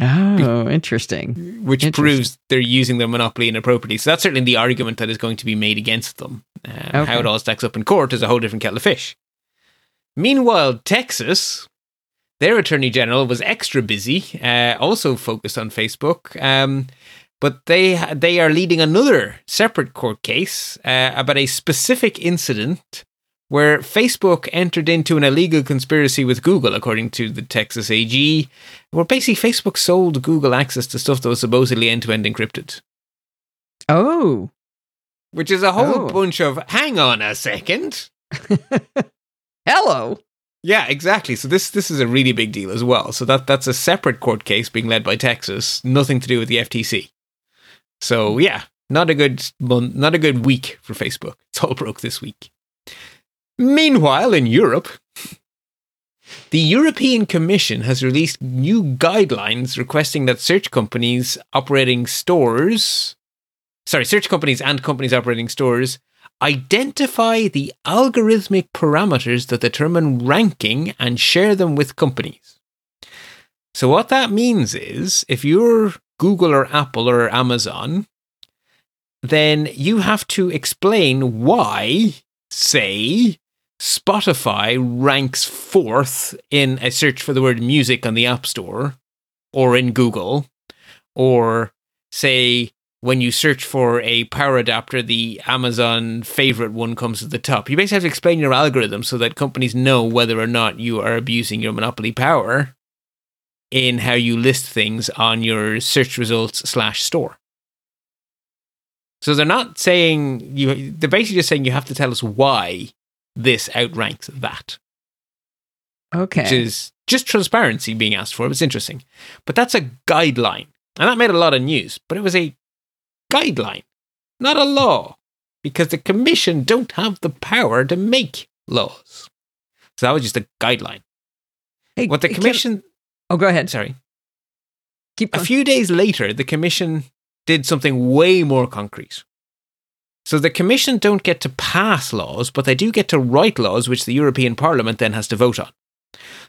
Oh, interesting. Which interesting. proves they're using their monopoly inappropriately. So that's certainly the argument that is going to be made against them. Uh, okay. How it all stacks up in court is a whole different kettle of fish. Meanwhile, Texas, their attorney general was extra busy, uh, also focused on Facebook. Um, but they they are leading another separate court case uh, about a specific incident where Facebook entered into an illegal conspiracy with Google, according to the Texas AG, where basically Facebook sold Google access to stuff that was supposedly end to end encrypted. Oh. Which is a whole oh. bunch of hang on a second. Hello. Yeah, exactly. So this this is a really big deal as well. So that that's a separate court case being led by Texas, nothing to do with the FTC. So yeah, not a good month, not a good week for Facebook. It's all broke this week. Meanwhile, in Europe, the European Commission has released new guidelines requesting that search companies operating stores, sorry, search companies and companies operating stores identify the algorithmic parameters that determine ranking and share them with companies. So, what that means is if you're Google or Apple or Amazon, then you have to explain why, say, Spotify ranks fourth in a search for the word music on the App Store or in Google, or say, when you search for a power adapter, the Amazon favorite one comes at the top. You basically have to explain your algorithm so that companies know whether or not you are abusing your monopoly power in how you list things on your search results slash store. So they're not saying you, they're basically just saying you have to tell us why this outranks that. Okay. Which is just transparency being asked for. It's interesting. But that's a guideline. And that made a lot of news, but it was a guideline, not a law, because the commission don't have the power to make laws. So that was just a guideline. Hey, what the commission. Oh, go ahead. Sorry. Keep going. A few days later, the commission did something way more concrete. So the commission don't get to pass laws, but they do get to write laws, which the European Parliament then has to vote on.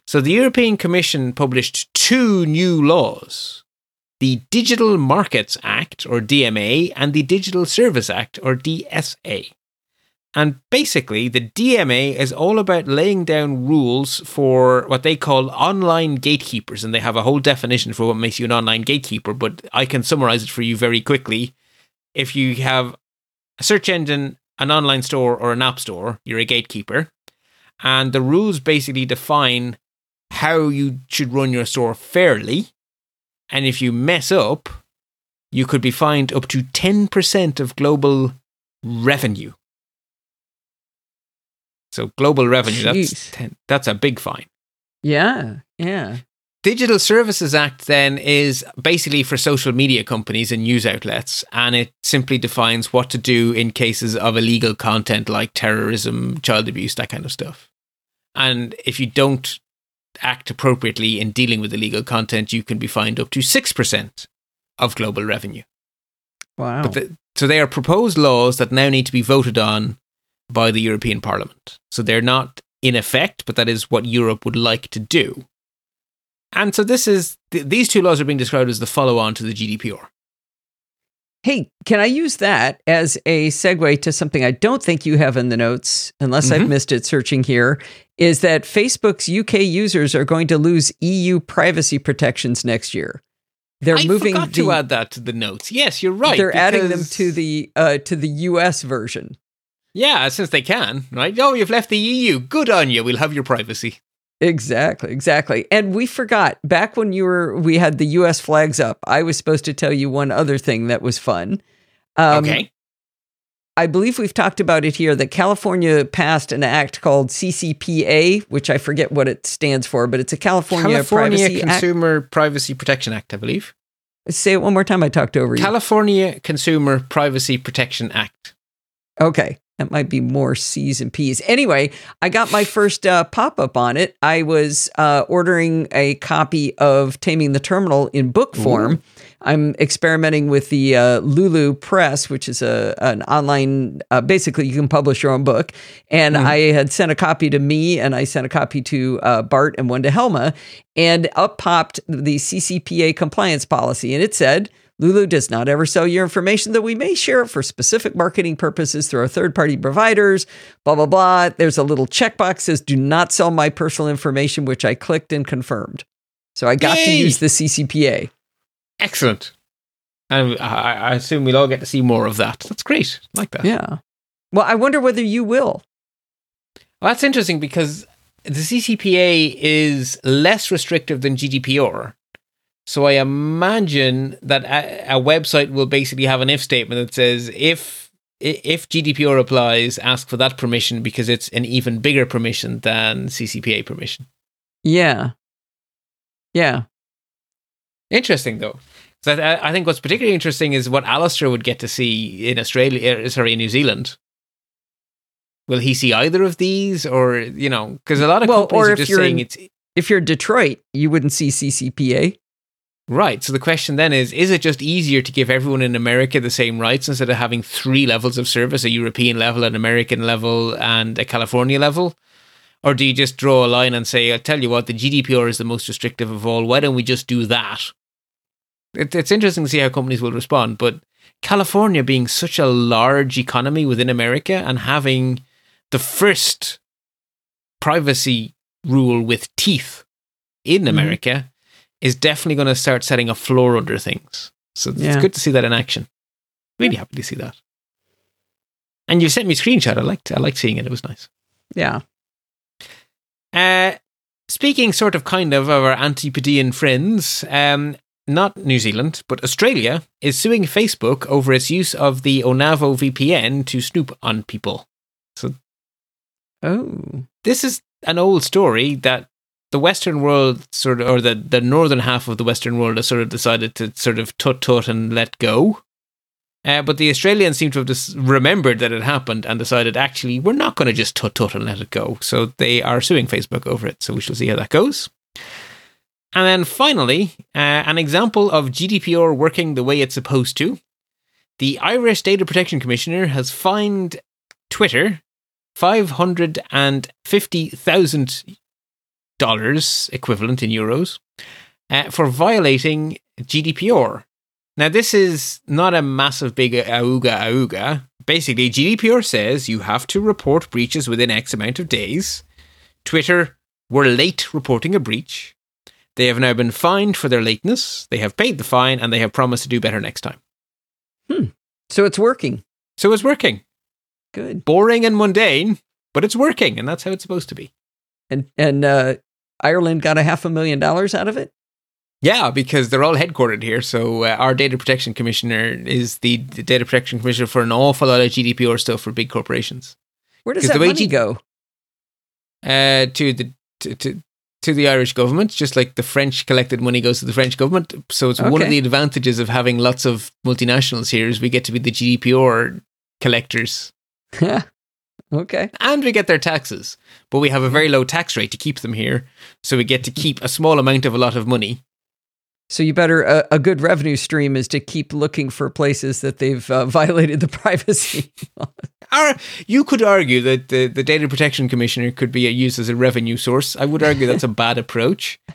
So the European Commission published two new laws the Digital Markets Act, or DMA, and the Digital Service Act, or DSA. And basically, the DMA is all about laying down rules for what they call online gatekeepers. And they have a whole definition for what makes you an online gatekeeper, but I can summarize it for you very quickly. If you have a search engine, an online store, or an app store, you're a gatekeeper. And the rules basically define how you should run your store fairly. And if you mess up, you could be fined up to 10% of global revenue. So global revenue, that's 10, that's a big fine. Yeah, yeah. Digital Services Act then is basically for social media companies and news outlets, and it simply defines what to do in cases of illegal content like terrorism, child abuse, that kind of stuff. And if you don't act appropriately in dealing with illegal content, you can be fined up to 6% of global revenue. Wow. But the, so they are proposed laws that now need to be voted on by the European Parliament. So they're not in effect, but that is what Europe would like to do. And so this is th- these two laws are being described as the follow-on to the GDPR. Hey, can I use that as a segue to something I don't think you have in the notes, unless I've Mhm. missed it searching here? Is that Facebook's UK users are going to lose EU privacy protections next year? They're I moving forgot the, to add that to the notes. Yes, you're right. they're adding them to the uh, to the US version. yeah, since they can, right? Oh, you've left the EU. Good on you. We'll have your privacy. Exactly, exactly. And we forgot back when you were we had the US flags up. I was supposed to tell you one other thing that was fun. Um, okay. I believe we've talked about it here that California passed an act called CCPA, which I forget what it stands for, but it's a California, California Privacy Act. Consumer Privacy Protection Act, I believe. Say it one more time. I talked over you. California Consumer Privacy Protection Act. Okay. That might be more C's and P's. Anyway, I got my first uh, pop up on it. I was uh, ordering a copy of Taming the Terminal in book form. I'm experimenting with the uh, Lulu Press, which is a an online. Uh, basically, you can publish your own book. And I had sent a copy to me, and I sent a copy to uh, Bart and one to Helma. And up popped the CCPA compliance policy, and it said. Lulu does not ever sell your information, though we may share it for specific marketing purposes through our third party providers, blah, blah, blah. There's a little checkbox says, do not sell my personal information, which I clicked and confirmed. So I got to use the CCPA. Excellent. And I, I assume we'll all get to see more of that. That's great. I like that. Yeah. Well, I wonder whether you will. Well, that's interesting because the CCPA is less restrictive than GDPR. So I imagine that a, a website will basically have an if statement that says if if GDPR applies, ask for that permission because it's an even bigger permission than CCPA permission. Yeah. Yeah. Interesting though. So I, I think what's particularly interesting is what Alistair would get to see in Australia, uh, sorry, in New Zealand. Will he see either of these, or you know, because a lot of Well, companies are just saying in- it's If you're Detroit, you wouldn't see CCPA. Right. So the question then is is it just easier to give everyone in America the same rights instead of having three levels of service a European level, an American level, and a California level? Or do you just draw a line and say, I'll tell you what, the GDPR is the most restrictive of all. Why don't we just do that? It, it's interesting to see how companies will respond. But California being such a large economy within America and having the first privacy rule with teeth in Mhm. America is definitely going to start setting a floor under things. So it's Yeah. good to see that in action. Really happy to see that. And you sent me a screenshot. I liked I liked seeing it. It was nice. Yeah. Uh, speaking sort of kind of of our Antipodean friends, um, not New Zealand, but Australia is suing Facebook over its use of the Onavo VPN to snoop on people. So, oh. this is an old story that the Western world sort of, or the, the northern half of the Western world has sort of decided to sort of tut tut and let go. Uh, but the Australians seem to have just remembered that it happened and decided, actually, we're not going to just tut tut and let it go. So they are suing Facebook over it. So we shall see how that goes. And then finally, uh, an example of GDPR working the way it's supposed to. The Irish Data Protection Commissioner has fined Twitter 550,000 dollars equivalent in euros uh, for violating GDPR. Now, this is not a massive big auga auga, basically, GDPR says you have to report breaches within X amount of days. Twitter were late reporting a breach. They have now been fined for their lateness. They have paid the fine and they have promised to do better next time. Hmm. So it's working. So it's working. Good. Boring and mundane, but it's working, and that's how it's supposed to be. And and uh, Ireland got a half a million dollars out of it. Yeah, because they're all headquartered here. So uh, our data protection commissioner is the, the data protection commissioner for an awful lot of GDPR stuff for big corporations. Where does that the way money G- go? Uh, to the to, to to the Irish government, just like the French collected money goes to the French government. So it's one of the advantages of having lots of multinationals here is we get to be the GDPR collectors okay. and we get their taxes, but we have a very low tax rate to keep them here. So we get to keep a small amount of a lot of money. So you better a, a good revenue stream is to keep looking for places that they've uh, violated the privacy. Or you could argue that the, the data protection commissioner could be used as a revenue source. I would argue that's a bad approach.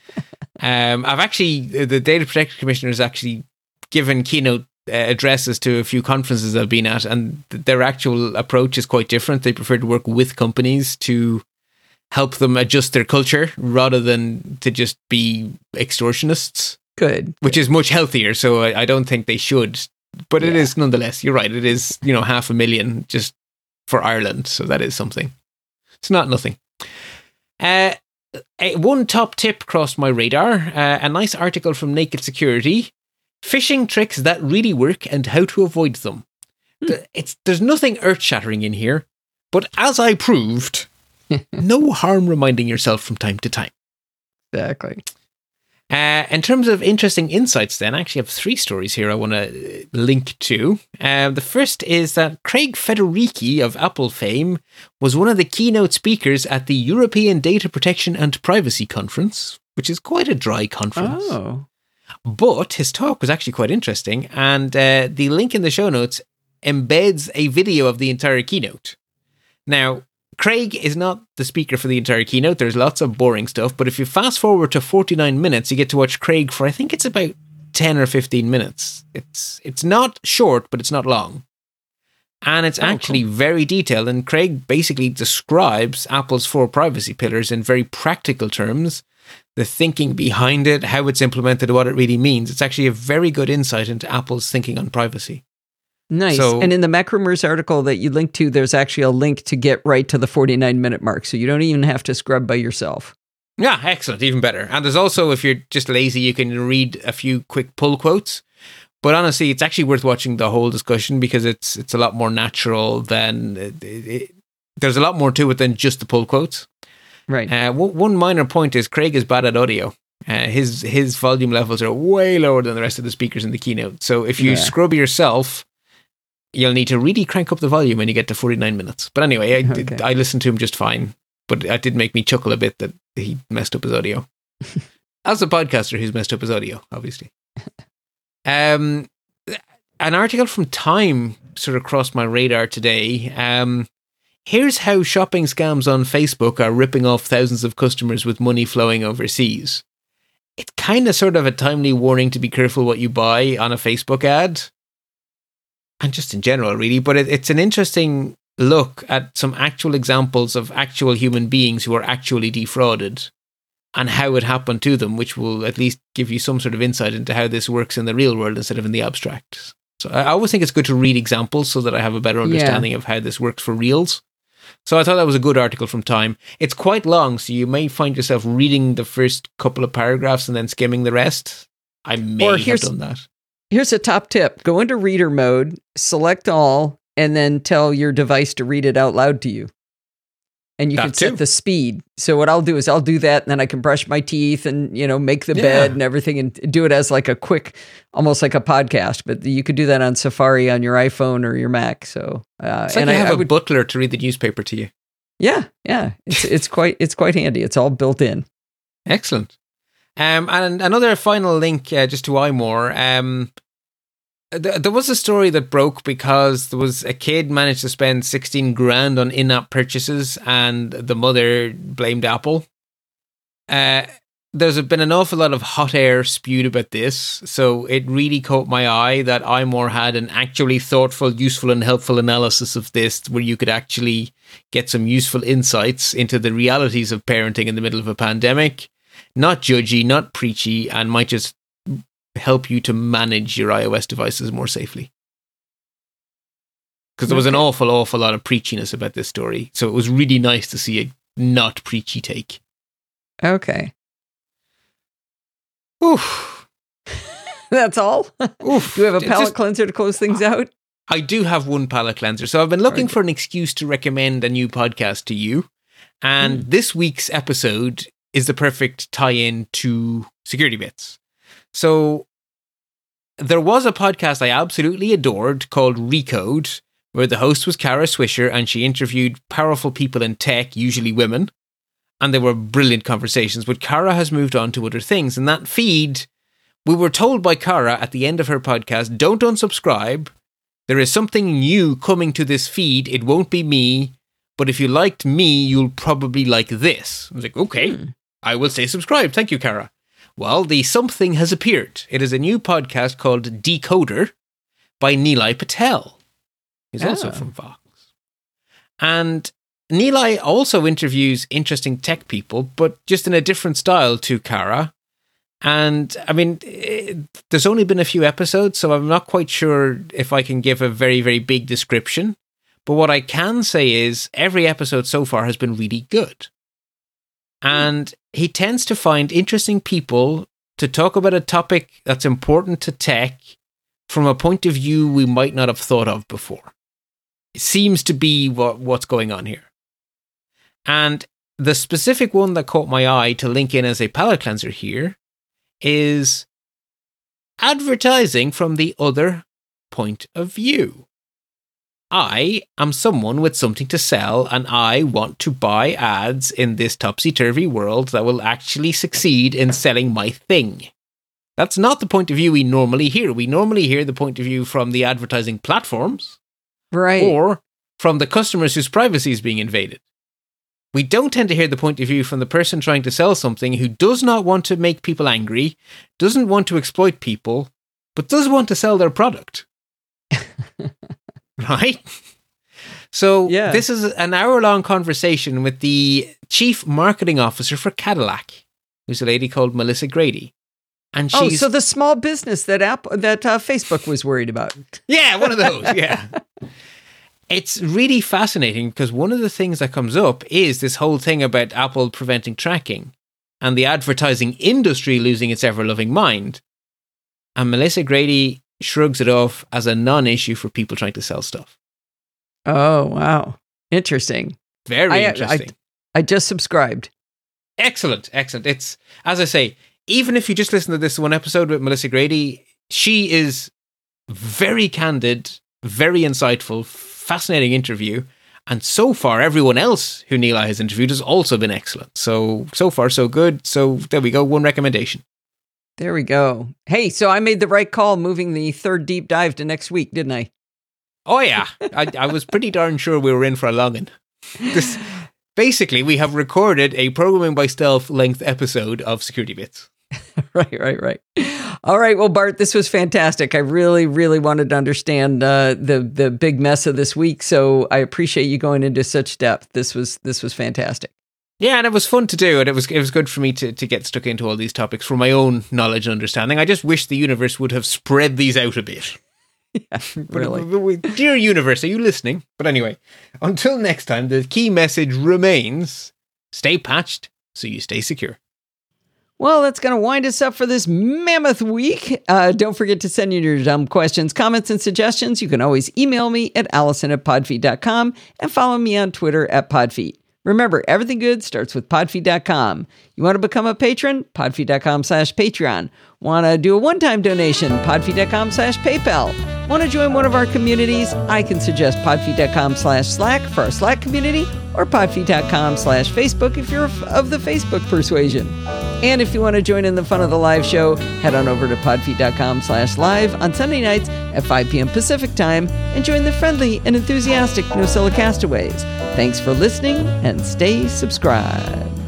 Um, I've actually the data protection commissioner has actually given keynote uh, addresses to a few conferences I've been at, and th- their actual approach is quite different. They prefer to work with companies to help them adjust their culture rather than to just be extortionists good. which is much healthier. So I, I don't think they should. But it Yeah. is nonetheless. You're right. It is you know half a million just for Ireland. So that is something. It's not nothing. Uh, a- one top tip crossed my radar. Uh, a nice article from Naked Security: phishing tricks that really work and how to avoid them. Th- It's there's nothing earth shattering in here, but as I proved, no harm reminding yourself from time to time. Exactly. Uh, in terms of interesting insights, then, I actually have three stories here I want to link to. Uh, the first is that Craig Federighi of Apple fame was one of the keynote speakers at the European Data Protection and Privacy Conference, which is quite a dry conference. Oh. But his talk was actually quite interesting, and uh, the link in the show notes embeds a video of the entire keynote. Now, Craig is not the speaker for the entire keynote. There's lots of boring stuff, but if you fast forward to 49 minutes, you get to watch Craig for I think it's about 10 or 15 minutes. It's it's not short, but it's not long. And it's Oh, actually very detailed and Craig basically describes Apple's four privacy pillars in very practical terms the thinking behind it, how it's implemented, what it really means. It's actually a very good insight into Apple's thinking on privacy. Nice. So- and in the Macrumors article that you linked to, there's actually a link to get right to the 49 minute mark. So you don't even have to scrub by yourself. Yeah, excellent, even better. And there's also, if you're just lazy, you can read a few quick pull quotes. But honestly, it's actually worth watching the whole discussion because it's it's a lot more natural than it, it, there's a lot more to it than just the pull quotes. Right. Uh, one minor point is Craig is bad at audio. Uh, his his volume levels are way lower than the rest of the speakers in the keynote. So if you Yeah. scrub yourself, you'll need to really crank up the volume when you get to 49 minutes. But anyway, I, did, Okay. I listened to him just fine. But it did make me chuckle a bit that he messed up his audio. As a podcaster who's messed up his audio, obviously. Um, an article from Time sort of crossed my radar today. Um, here's how shopping scams on Facebook are ripping off thousands of customers with money flowing overseas. It's kind of sort of a timely warning to be careful what you buy on a Facebook ad. And just in general, really. But it, it's an interesting look at some actual examples of actual human beings who are actually defrauded and how it happened to them, which will at least give you some sort of insight into how this works in the real world instead of in the abstract. So I I always think it's good to read examples so that I have a better understanding of how this works for reals. So I thought that was a good article from Time. It's quite long, so you may find yourself reading the first couple of paragraphs and then skimming the rest. I may Or have done that. Here's a top tip go into reader mode, select all, and then tell your device to read it out loud to you. And you can That too. set the speed. So what I'll do is I'll do that and then I can brush my teeth and, you know, make the Yeah. bed and everything and do it as like a quick, almost like a podcast. But you could do that on Safari on your iPhone or your Mac. So, uh, It's like and you I, have I a would, butler to read the newspaper to you. yeah, yeah, it's, it's quite, it's quite handy. It's all built in. Excellent. Um, and another final link uh, just to iMore. Um, there was a story that broke because there was a kid managed to spend 16 grand on in-app purchases and the mother blamed Apple. Uh, there's been an awful lot of hot air spewed about this, so it really caught my eye that iMore had an actually thoughtful, useful, and helpful analysis of this, where you could actually get some useful insights into the realities of parenting in the middle of a pandemic. Not judgy, not preachy, and might just help you to manage your iOS devices more safely. Because there was an awful, awful lot of preachiness about this story, so it was really nice to see a not preachy take. Okay. Oof. That's all? Oof. Do we have a palate just- cleanser to close things out? I do have one palate cleanser. So I've been looking for an excuse to recommend a new podcast to you. And Hmm. this week's episode is the perfect tie in to Security Bits. So there was a podcast I absolutely adored called Recode, where the host was Kara Swisher and she interviewed powerful people in tech, usually women. And they were brilliant conversations. But Kara has moved on to other things. And that feed, we were told by Kara at the end of her podcast don't unsubscribe. There is something new coming to this feed. It won't be me. But if you liked me, you'll probably like this. I was like, okay, Hmm. I will say subscribe. Thank you, Kara. Well, the something has appeared. It is a new podcast called Decoder by Nilay Patel. He's also Ah. from Vox. And Nilay also interviews interesting tech people, but just in a different style to Kara. And I mean, eh, there's only been a few episodes, so I'm not quite sure if I can give a very, very big description. But what I can say is every episode so far has been really good. And he tends to find interesting people to talk about a topic that's important to tech from a point of view we might not have thought of before. It seems to be what, what's going on here. And the specific one that caught my eye to link in as a palate cleanser here is advertising from the other point of view. I am someone with something to sell and I want to buy ads in this topsy turvy world that will actually succeed in selling my thing. That's not the point of view we normally hear. We normally hear the point of view from the advertising platforms Right. or from the customers whose privacy is being invaded. We don't tend to hear the point of view from the person trying to sell something who does not want to make people angry, doesn't want to exploit people, but does want to sell their product. right? So, Yeah. this is an hour long conversation with the chief marketing officer for Cadillac, who's a lady called Melissa Grady. And she's, oh, she's so the small business that app that uh, Facebook was worried about. yeah, one of those. Yeah. It's really fascinating because one of the things that comes up is this whole thing about Apple preventing tracking and the advertising industry losing its ever loving mind. And Melissa Grady shrugs it off as a non issue for people trying to sell stuff. Oh, wow. Interesting. Very I- uh, I- interesting. I just subscribed. Excellent, excellent. It's as I say, even if you just listen to this one episode with Melissa Grady, she is very candid, very insightful, fascinating interview. And so far, everyone else who Nilay has interviewed has also been excellent. So so far, so good. So there we go. One recommendation. There we go. Hey, so I made the right call moving the third deep dive to next week, didn't I? Oh yeah, I, I was pretty darn sure we were in for a longin. This basically we have recorded a programming by stealth length episode of Security Bits. right, right, right. All right. Well, Bart, this was fantastic. I really, really wanted to understand uh, the the big mess of this week, so I appreciate you going into such depth. This was this was fantastic. Yeah, and it was fun to do, and it was it was good for me to, to get stuck into all these topics for my own knowledge and understanding. I just wish the universe would have spread these out a bit. But- Really. but we- dear universe, are you listening? But anyway, until next time, the key message remains: stay patched so you stay secure. Well, that's going to wind us up for this mammoth week. Uh, don't forget to send in your dumb questions, comments, and suggestions. You can always email me at allison at podfeet.com and follow me on Twitter at podfeet. Remember, everything good starts with podfeet.com. You want to become a patron? Podfeet.com slash Patreon. Want to do a one-time donation? Podfeet.com slash PayPal. Want to join one of our communities? I can suggest podfeet.com slash Slack for our Slack community or podfeet.com slash Facebook if you're of the Facebook persuasion. And if you want to join in the fun of the live show, head on over to podfeet.com slash live on Sunday nights at 5 p.m. Pacific time and join the friendly and enthusiastic NosillaCastaways. Thanks for listening and stay subscribed.